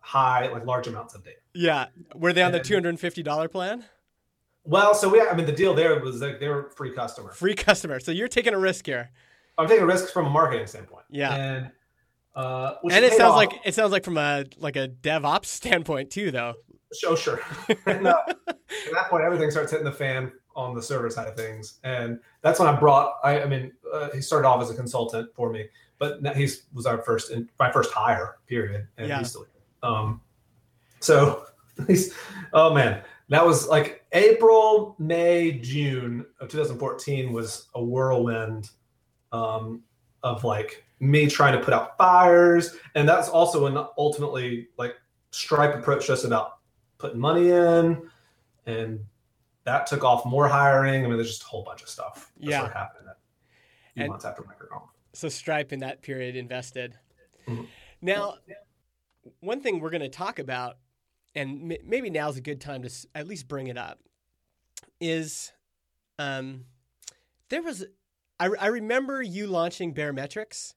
high, like large amounts of data. Yeah. Were they on the two hundred and fifty dollar plan? Well, so we, I mean, the deal there was that they were free customer. Free customer. So you're taking a risk here. I'm taking a risk from a marketing standpoint. Yeah. And uh, and it sounds off. like it sounds like from a like a DevOps standpoint too, though. Oh sure. *laughs* and, uh, at that point, everything starts hitting the fan on the server side of things, and that's when I brought. I, I mean, uh, he started off as a consultant for me, but he was our first my first hire period, and yeah. he's still. Um, so *laughs* he's oh man, that was like April, May, June of 2014 was a whirlwind um, of like me trying to put out fires, and that's also when ultimately like Stripe approached us about putting money in, and that took off more hiring. I mean, there's just a whole bunch of stuff that yeah. happening a few and months after MicroConf. So Stripe in that period invested. Mm-hmm. Now, one thing we're going to talk about and m- maybe now's a good time to s- at least bring it up, is um, there was, I, I remember you launching Baremetrics,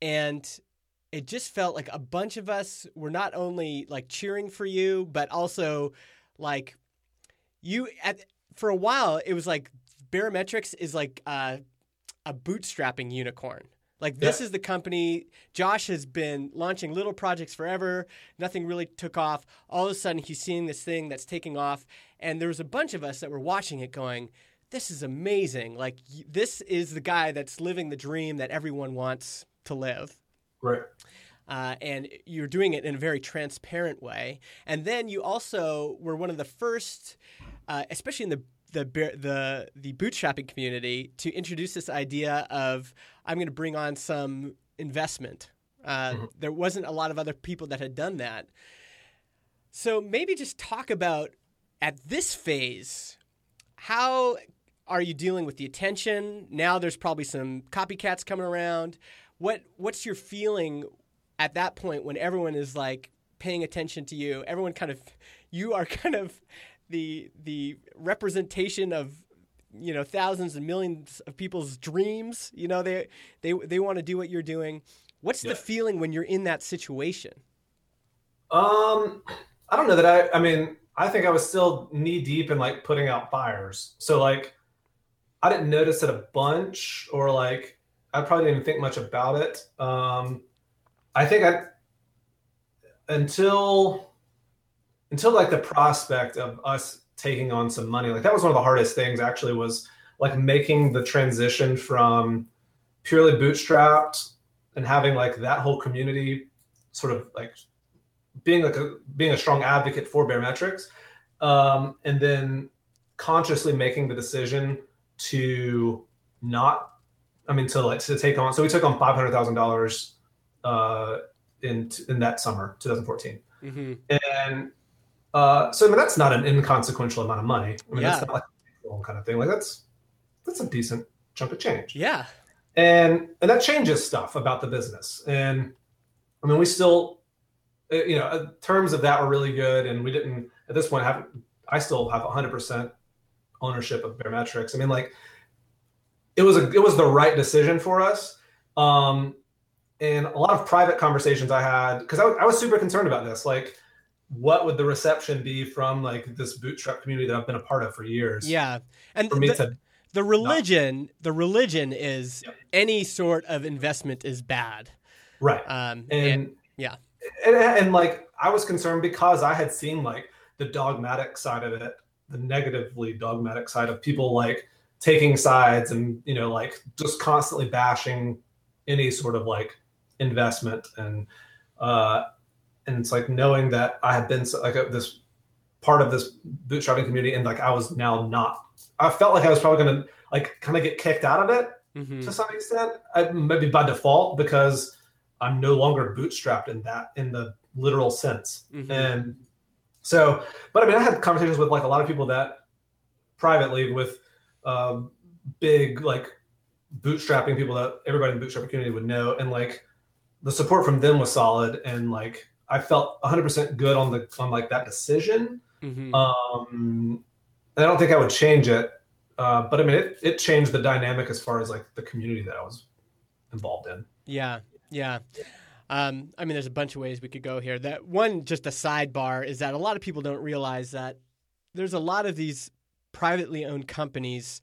and it just felt like a bunch of us were not only like cheering for you, but also like you at for a while it was like Baremetrics is like uh, a bootstrapping unicorn. Like this yeah. is the company. Josh has been launching little projects forever. Nothing really took off. All of a sudden, he's seeing this thing that's taking off, and there was a bunch of us that were watching it, going, "This is amazing! Like this is the guy that's living the dream that everyone wants to live." Right. Uh, and you're doing it in a very transparent way. And then you also were one of the first, uh, especially in the the the the bootstrapping community to introduce this idea of I'm going to bring on some investment. Uh, mm-hmm. There wasn't a lot of other people that had done that. So maybe just talk about at this phase how are you dealing with the attention? Now there's probably some copycats coming around. What what's your feeling at that point when everyone is like paying attention to you? Everyone kind of you are kind of the the representation of you know thousands and millions of people's dreams. You know they they they want to do what you're doing. What's yeah. the feeling when you're in that situation? Um, I don't know that I. I mean, I think I was still knee deep in like putting out fires. So like, I didn't notice it a bunch, or like I probably didn't even think much about it. Um, I think I until until like the prospect of us taking on some money, like that was one of the hardest things. Actually, was like making the transition from purely bootstrapped and having like that whole community sort of like being like a being a strong advocate for Baremetrics, um, and then consciously making the decision to not I mean, to like to take on. So we took on five hundred thousand uh, in in that summer, 2014, mm-hmm. and uh, so I mean that's not an inconsequential amount of money. I mean, yeah. that's not like a kind of thing. Like that's that's a decent chunk of change. Yeah, and and that changes stuff about the business. And I mean, we still, uh, you know, uh, terms of that were really good, and we didn't at this point have. I still have 100 percent ownership of Baremetrics. I mean, like it was a it was the right decision for us. Um, and a lot of private conversations I had because I, I was super concerned about this, like what would the reception be from like this bootstrap community that I've been a part of for years? Yeah, and for me the, to the religion, not, the religion is yep. any sort of investment is bad, right? Um, and, and yeah, and, and like I was concerned because I had seen like the dogmatic side of it, the negatively dogmatic side of people like taking sides and you know like just constantly bashing any sort of like investment and uh and it's like knowing that i had been like a, this part of this bootstrapping community and like i was now not i felt like i was probably gonna like kind of get kicked out of it mm-hmm. to some extent I, maybe by default because i'm no longer bootstrapped in that in the literal sense mm-hmm. and so but i mean i had conversations with like a lot of people that privately with um, big like bootstrapping people that everybody in the bootstrapping community would know, and like the support from them was solid, and like I felt 100% good on the on like that decision. Mm-hmm. Um, and I don't think I would change it, uh, but I mean it it changed the dynamic as far as like the community that I was involved in. Yeah, yeah. Um, I mean, there's a bunch of ways we could go here. That one, just a sidebar, is that a lot of people don't realize that there's a lot of these privately owned companies,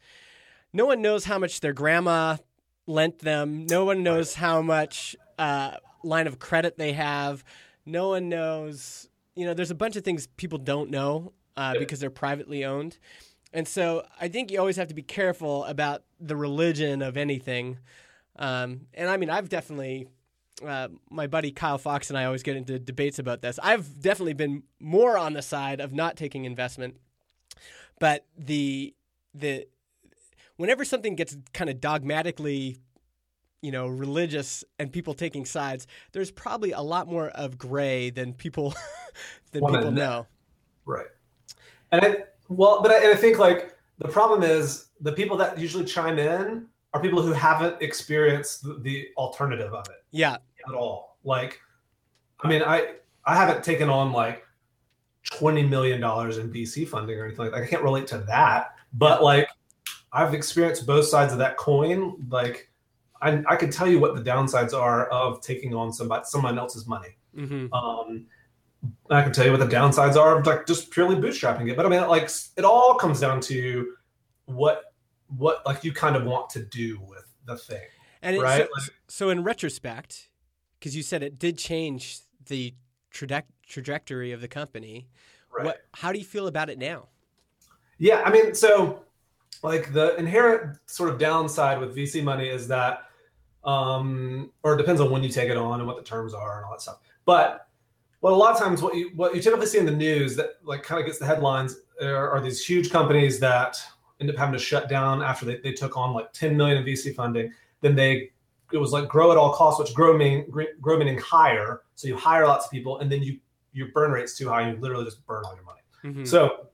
no one knows how much their grandma lent them. No one knows how much uh, line of credit they have. No one knows. You know, there's a bunch of things people don't know uh, because they're privately owned. And so I think you always have to be careful about the religion of anything. Um, and I mean, I've definitely, uh, my buddy Kyle Fox and I always get into debates about this. I've definitely been more on the side of not taking investment but the the whenever something gets kind of dogmatically you know religious and people taking sides there's probably a lot more of gray than people *laughs* than well, people know. right. And i well but I, and I think like the problem is the people that usually chime in are people who haven't experienced the, the alternative of it yeah. at all. Like i mean i i haven't taken on like twenty million dollars in VC funding or anything like that. I can't relate to that, but like I've experienced both sides of that coin. Like I, I can tell you what the downsides are of taking on somebody someone else's money. Mm-hmm. Um, I can tell you what the downsides are of like just purely bootstrapping it. But I mean, like it all comes down to what what like you kind of want to do with the thing, and right? So, like, so in retrospect, because you said it did change the trajectory of the company. Right. What, how do you feel about it now? Yeah, I mean, so like the inherent sort of downside with VC money is that, um, or it depends on when you take it on and what the terms are and all that stuff. But well, a lot of times what you what you typically see in the news that like kind of gets the headlines are, are, these huge companies that end up having to shut down after they, they took on like 10 million in VC funding. Then they it was like grow at all costs, which grow meaning grow meaning hire. So you hire lots of people, and then you your burn rate's too high, and you literally just burn all your money. Mm-hmm. So,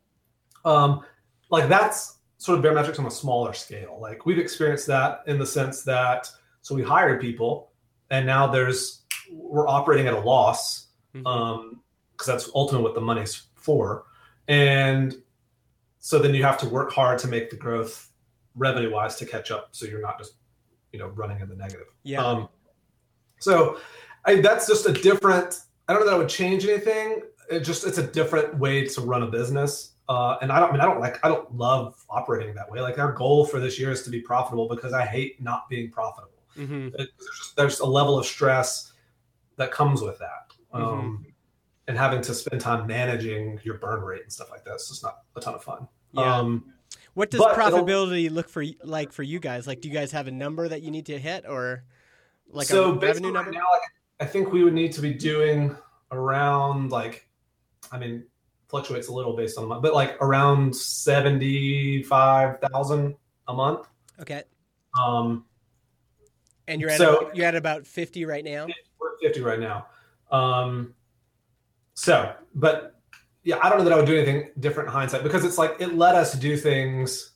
um, like that's sort of Baremetrics on a smaller scale. Like we've experienced that in the sense that so we hired people, and now there's we're operating at a loss because mm-hmm. um, that's ultimately what the money's for, and so then you have to work hard to make the growth revenue wise to catch up, so you're not just you know running in the negative. Yeah. Um, so I, that's just a different. I don't know that I would change anything. It just it's a different way to run a business. Uh, and I don't I mean I don't like I don't love operating that way. Like our goal for this year is to be profitable because I hate not being profitable. Mm-hmm. There's, just, there's a level of stress that comes with that. Um, and having to spend time managing your burn rate and stuff like that. It's just not a ton of fun. Yeah. Um, What does but it'll- profitability look for like for you guys? Like, do you guys have a number that you need to hit, or like so a basically revenue right number? now, like, I think we would need to be doing around like, I mean, fluctuates a little based on the month, but like around seventy five thousand a month. Okay, Um, and you're at So- about, you're at about fifty right now. we're at fifty right now. Um, so, but yeah, I don't know that I would do anything different in hindsight because it's like it let us do things.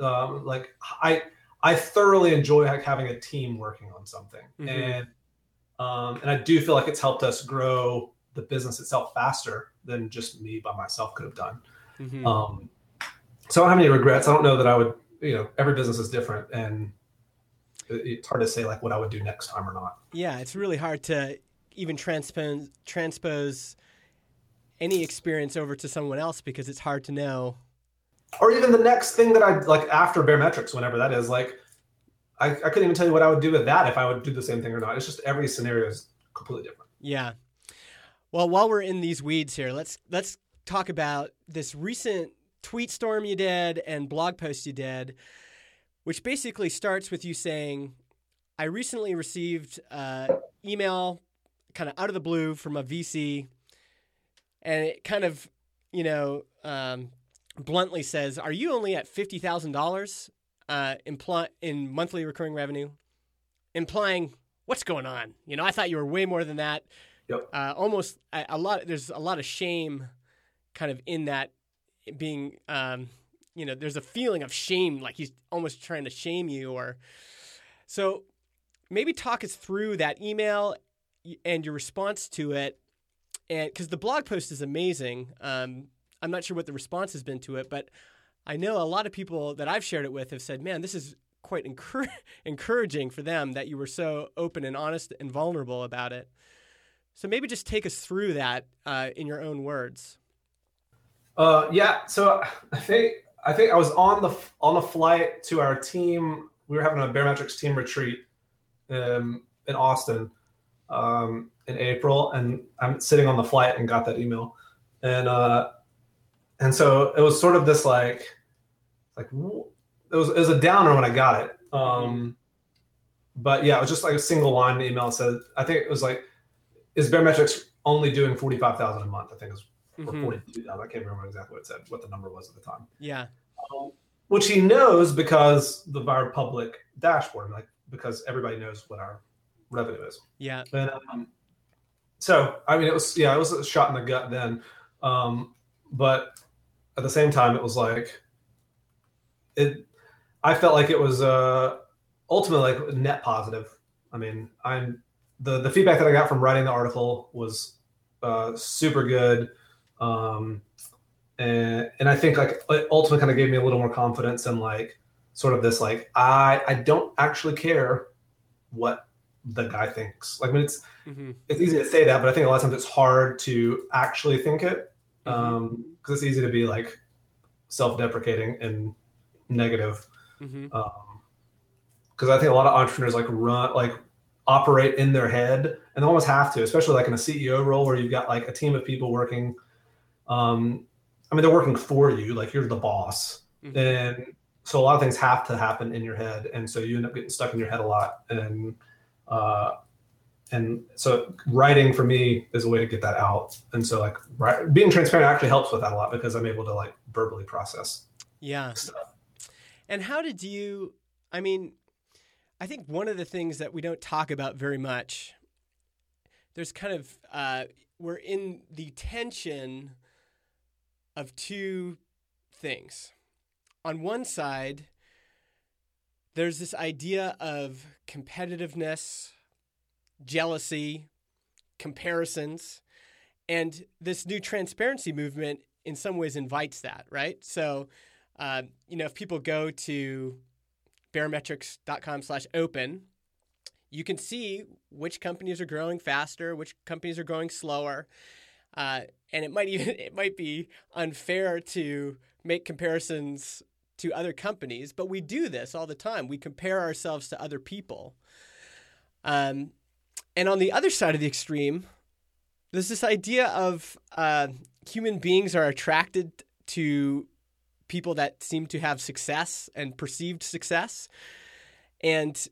Um, like I, I thoroughly enjoy like having a team working on something, Mhm. and um, and I do feel like it's helped us grow the business itself faster than just me by myself could have done. Mhm. Um, so I don't have any regrets. I don't know that I would. You know, every business is different, and it's hard to say like what I would do next time or not. Yeah, it's really hard to even transpose transpose any experience over to someone else because it's hard to know. or even the next thing that I like after Baremetrics, whenever that is, like I, I couldn't even tell you what I would do with that if I would do the same thing or not. It's just every scenario is completely different. Yeah. Well, while we're in these weeds here, let's let's talk about this recent tweet storm you did and blog post you did, which basically starts with you saying, "I recently received uh, email, kind of out of the blue, from a VC, and it kind of, you know, um, bluntly says, "Are you only at fifty thousand dollars uh, imply in monthly recurring revenue?" Implying what's going on. You know, I thought you were way more than that. Yep. Uh, almost a, a lot. There's a lot of shame, kind of in that being. Um, you know, there's a feeling of shame, like he's almost trying to shame you, or so. Maybe talk us through that email and your response to it, and because the blog post is amazing. Um, I'm not sure what the response has been to it, but I know a lot of people that I've shared it with have said, "Man, this is quite encour- *laughs* encouraging for them that you were so open and honest and vulnerable about it." So maybe just take us through that uh, in your own words. Uh, yeah. So *laughs* I think I think I was on the on the flight to our team. We were having a Baremetrics team retreat um, in Austin um, in April, and I'm sitting on the flight and got that email, and uh, and so it was sort of this like like it was it was a downer when I got it. Um, but yeah, it was just like a single line email said I think it was like is Baremetrics only doing forty five thousand a month? I think it was or Mhm. 42,000. I can't remember exactly what it said, what the number was at the time. Yeah. Um, which he knows because of our public dashboard, like because everybody knows what our revenue is. Yeah. And um, so, I mean, it was yeah, it was a shot in the gut then, um, but at the same time, it was like it. I felt like it was uh, ultimately like net positive. I mean, I'm the the feedback that I got from writing the article was uh, super good. Um, and, and I think like it ultimately kind of gave me a little more confidence and like sort of this like I I don't actually care what the guy thinks. Like I mean it's hmm it's easy to say that, but I think a lot of times it's hard to actually think it Mhm. um because it's easy to be like self-deprecating and negative hmm um because I think a lot of entrepreneurs like run like operate in their head and they almost have to, especially like in a CEO role where you've got like a team of people working. Um, I mean, they're working for you, like you're the boss, Mhm. and so a lot of things have to happen in your head, and so you end up getting stuck in your head a lot. And uh, and so writing for me is a way to get that out. And so like write, being transparent actually helps with that a lot because I'm able to like verbally process Yeah. stuff. And how did you? I mean, I think one of the things that we don't talk about very much. There's kind of uh, we're in the tension of two things. On one side, there's this idea of competitiveness, jealousy, comparisons, and this new transparency movement in some ways invites that, right? So, uh, you know, if people go to baremetrics.com slash open, you can see which companies are growing faster, which companies are growing slower. Uh, and it might *laughs* even it might be unfair to make comparisons to other companies, but we do this all the time. We compare ourselves to other people. Um, and on the other side of the extreme, there's this idea of uh, human beings are attracted to people that seem to have success and perceived success, and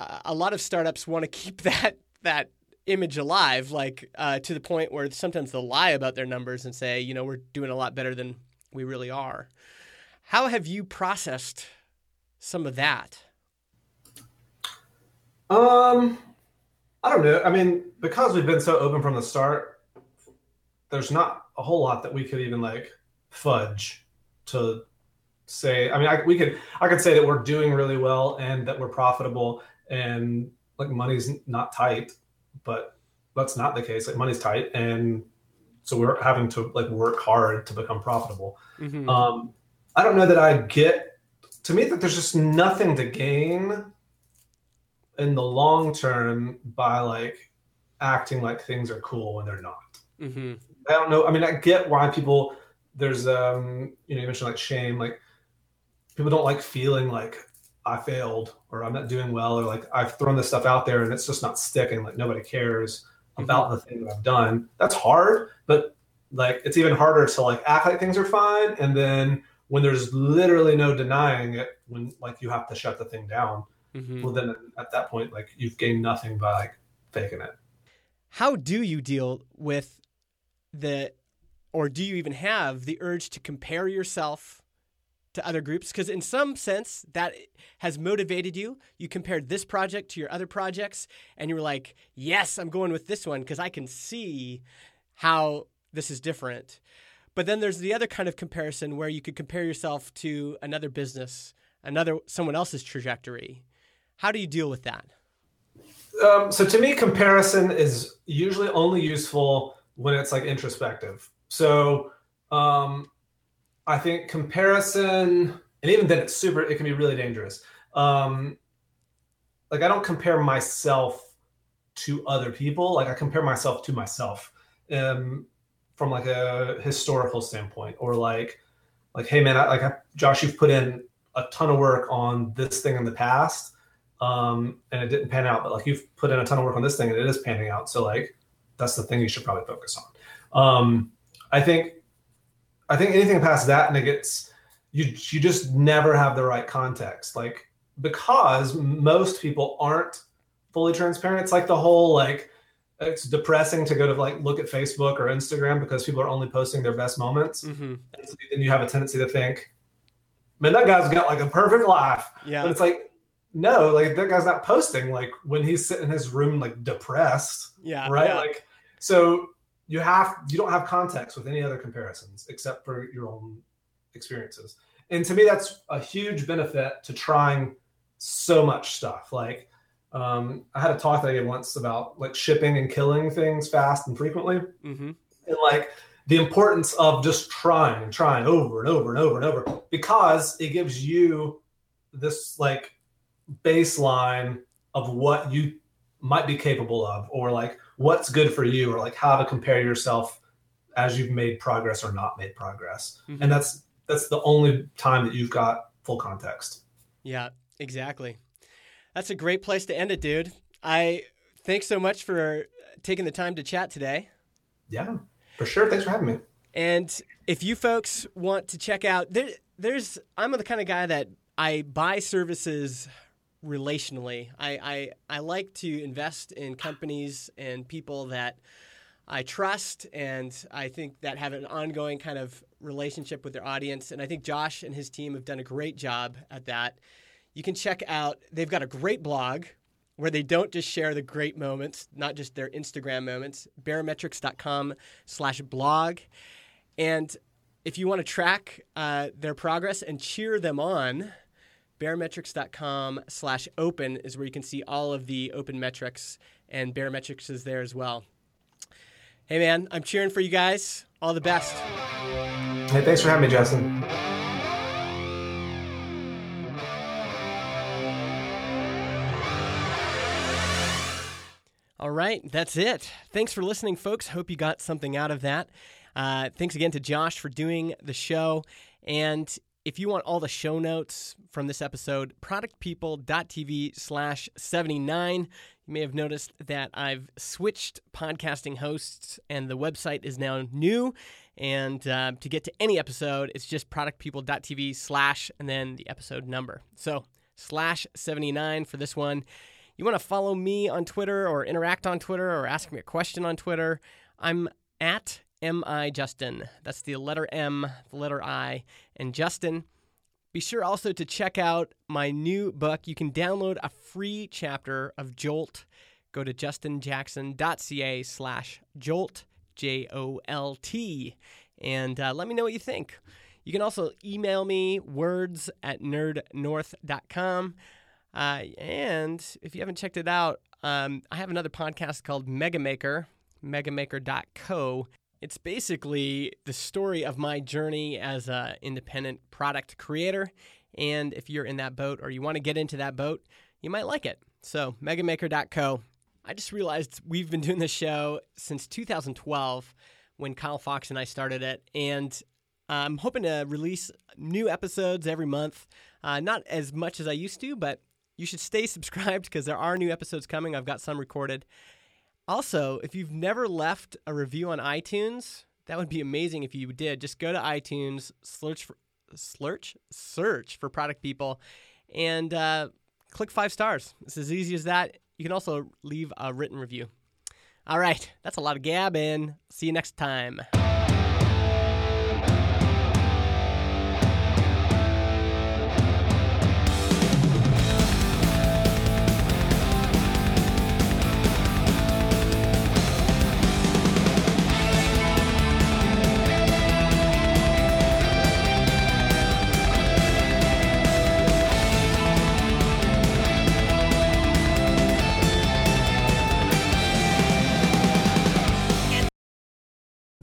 uh, a lot of startups want to keep *laughs* that that image alive, like uh, to the point where sometimes they'll lie about their numbers and say, you know, we're doing a lot better than we really are. How have you processed some of that? Um, I don't know. I mean, because we've been so open from the start, there's not a whole lot that we could even like fudge to say. I mean, I, we could I could say that we're doing really well and that we're profitable and like money's not tight, but that's not the case. Like money's tight, and so we're having to like work hard to become profitable. Mm-hmm. Um, I don't know that I get. To me, that there's just nothing to gain in the long term by like acting like things are cool when they're not. Mm-hmm. I don't know. I mean, I get why people there's um you know you mentioned like shame like people don't like feeling like I failed or I'm not doing well or like I've thrown this stuff out there and it's just not sticking. Like nobody cares mm-hmm. about the thing that I've done. That's hard, but like it's even harder to like act like things are fine and then when there's literally no denying it, when like you have to shut the thing down, mm-hmm. well then at that point like you've gained nothing by like faking it. How do you deal with the or do you even have the urge to compare yourself to other groups because in some sense that has motivated you. You compared this project to your other projects and you were like yes i'm going with this one because i can see how this is different. But then there's the other kind of comparison where you could compare yourself to another business another someone else's trajectory. How do you deal with that? Um, so to me comparison is usually only useful when it's like introspective. So um, I think comparison, and even then, it's super. It can be really dangerous. Um, like I don't compare myself to other people. Like I compare myself to myself um, from like a historical standpoint, or like, like, hey man, I, like I, Josh, you've put in a ton of work on this thing in the past, um, and it didn't pan out. But like you've put in a ton of work on this thing, and it is panning out. So like, that's the thing you should probably focus on. Um, I think I think anything past that and it gets you you just never have the right context. Like because most people aren't fully transparent. It's like the whole like it's depressing to go to like look at Facebook or Instagram because people are only posting their best moments. Mm-hmm. And, so then you have a tendency to think, man, that guy's got like a perfect life. Yeah. But it's like, no, like that guy's not posting like when he's sitting in his room like depressed. Yeah. Right. Yeah. Like so you have you don't have context with any other comparisons except for your own experiences. And to me that's a huge benefit to trying so much stuff. Like um, i had a talk that i gave once about like shipping and killing things fast and frequently. Mm-hmm. and like the importance of just trying and trying over and over and over and over because it gives you this like baseline of what you might be capable of or like what's good for you or like how to compare yourself as you've made progress or not made progress. Mm-hmm. and that's that's the only time that you've got full context. Yeah exactly. That's a great place to end it dude. I thanks so much for taking the time to chat today. Yeah for sure. Thanks for having me. And if you folks want to check out there, there's i'm the kind of guy that i buy services relationally. I, I, I like to invest in companies and people that I trust, and I think that have an ongoing kind of relationship with their audience. And I think Josh and his team have done a great job at that. You can check out, they've got a great blog where they don't just share the great moments, not just their Instagram moments, baremetrics.com slash blog. And if you want to track uh, their progress and cheer them on, baremetrics.com slash open is where you can see all of the open metrics, and Baremetrics is there as well. Hey, man, I'm cheering for you guys. All the best. Hey, thanks for having me, Justin. All All right, that's it. Thanks for listening, folks. Hope you got something out of that. Uh, thanks again to Josh for doing the show. And if you want all the show notes from this episode, productpeople.tv slash 79. You may have noticed that I've switched podcasting hosts and the website is now new. And uh, to get to any episode, it's just productpeople.tv slash and then the episode number. So slash 79 for this one. You want to follow me on Twitter or interact on Twitter or ask me a question on Twitter? I'm at MI Justin. That's the letter M, the letter I, and Justin. Be sure also to check out my new book. You can download a free chapter of Jolt. Go to justinjackson.ca slash jolt, J O L T, and uh, let me know what you think. You can also email me words at nerdnorth.com. Uh, and if you haven't checked it out, um, I have another podcast called Megamaker, megamaker.co. It's basically the story of my journey as an independent product creator. And if you're in that boat or you want to get into that boat, you might like it. So, megamaker.co. I just realized we've been doing this show since 2012 when Kyle Fox and I started it. And I'm hoping to release new episodes every month. Uh, not as much as I used to, but you should stay subscribed because there are new episodes coming. I've got some recorded. Also, if you've never left a review on iTunes, that would be amazing if you did. Just go to iTunes, search for search search for product people, and uh, click five stars. It's as easy as that. You can also leave a written review. All right, that's a lot of gabbing. See you next time.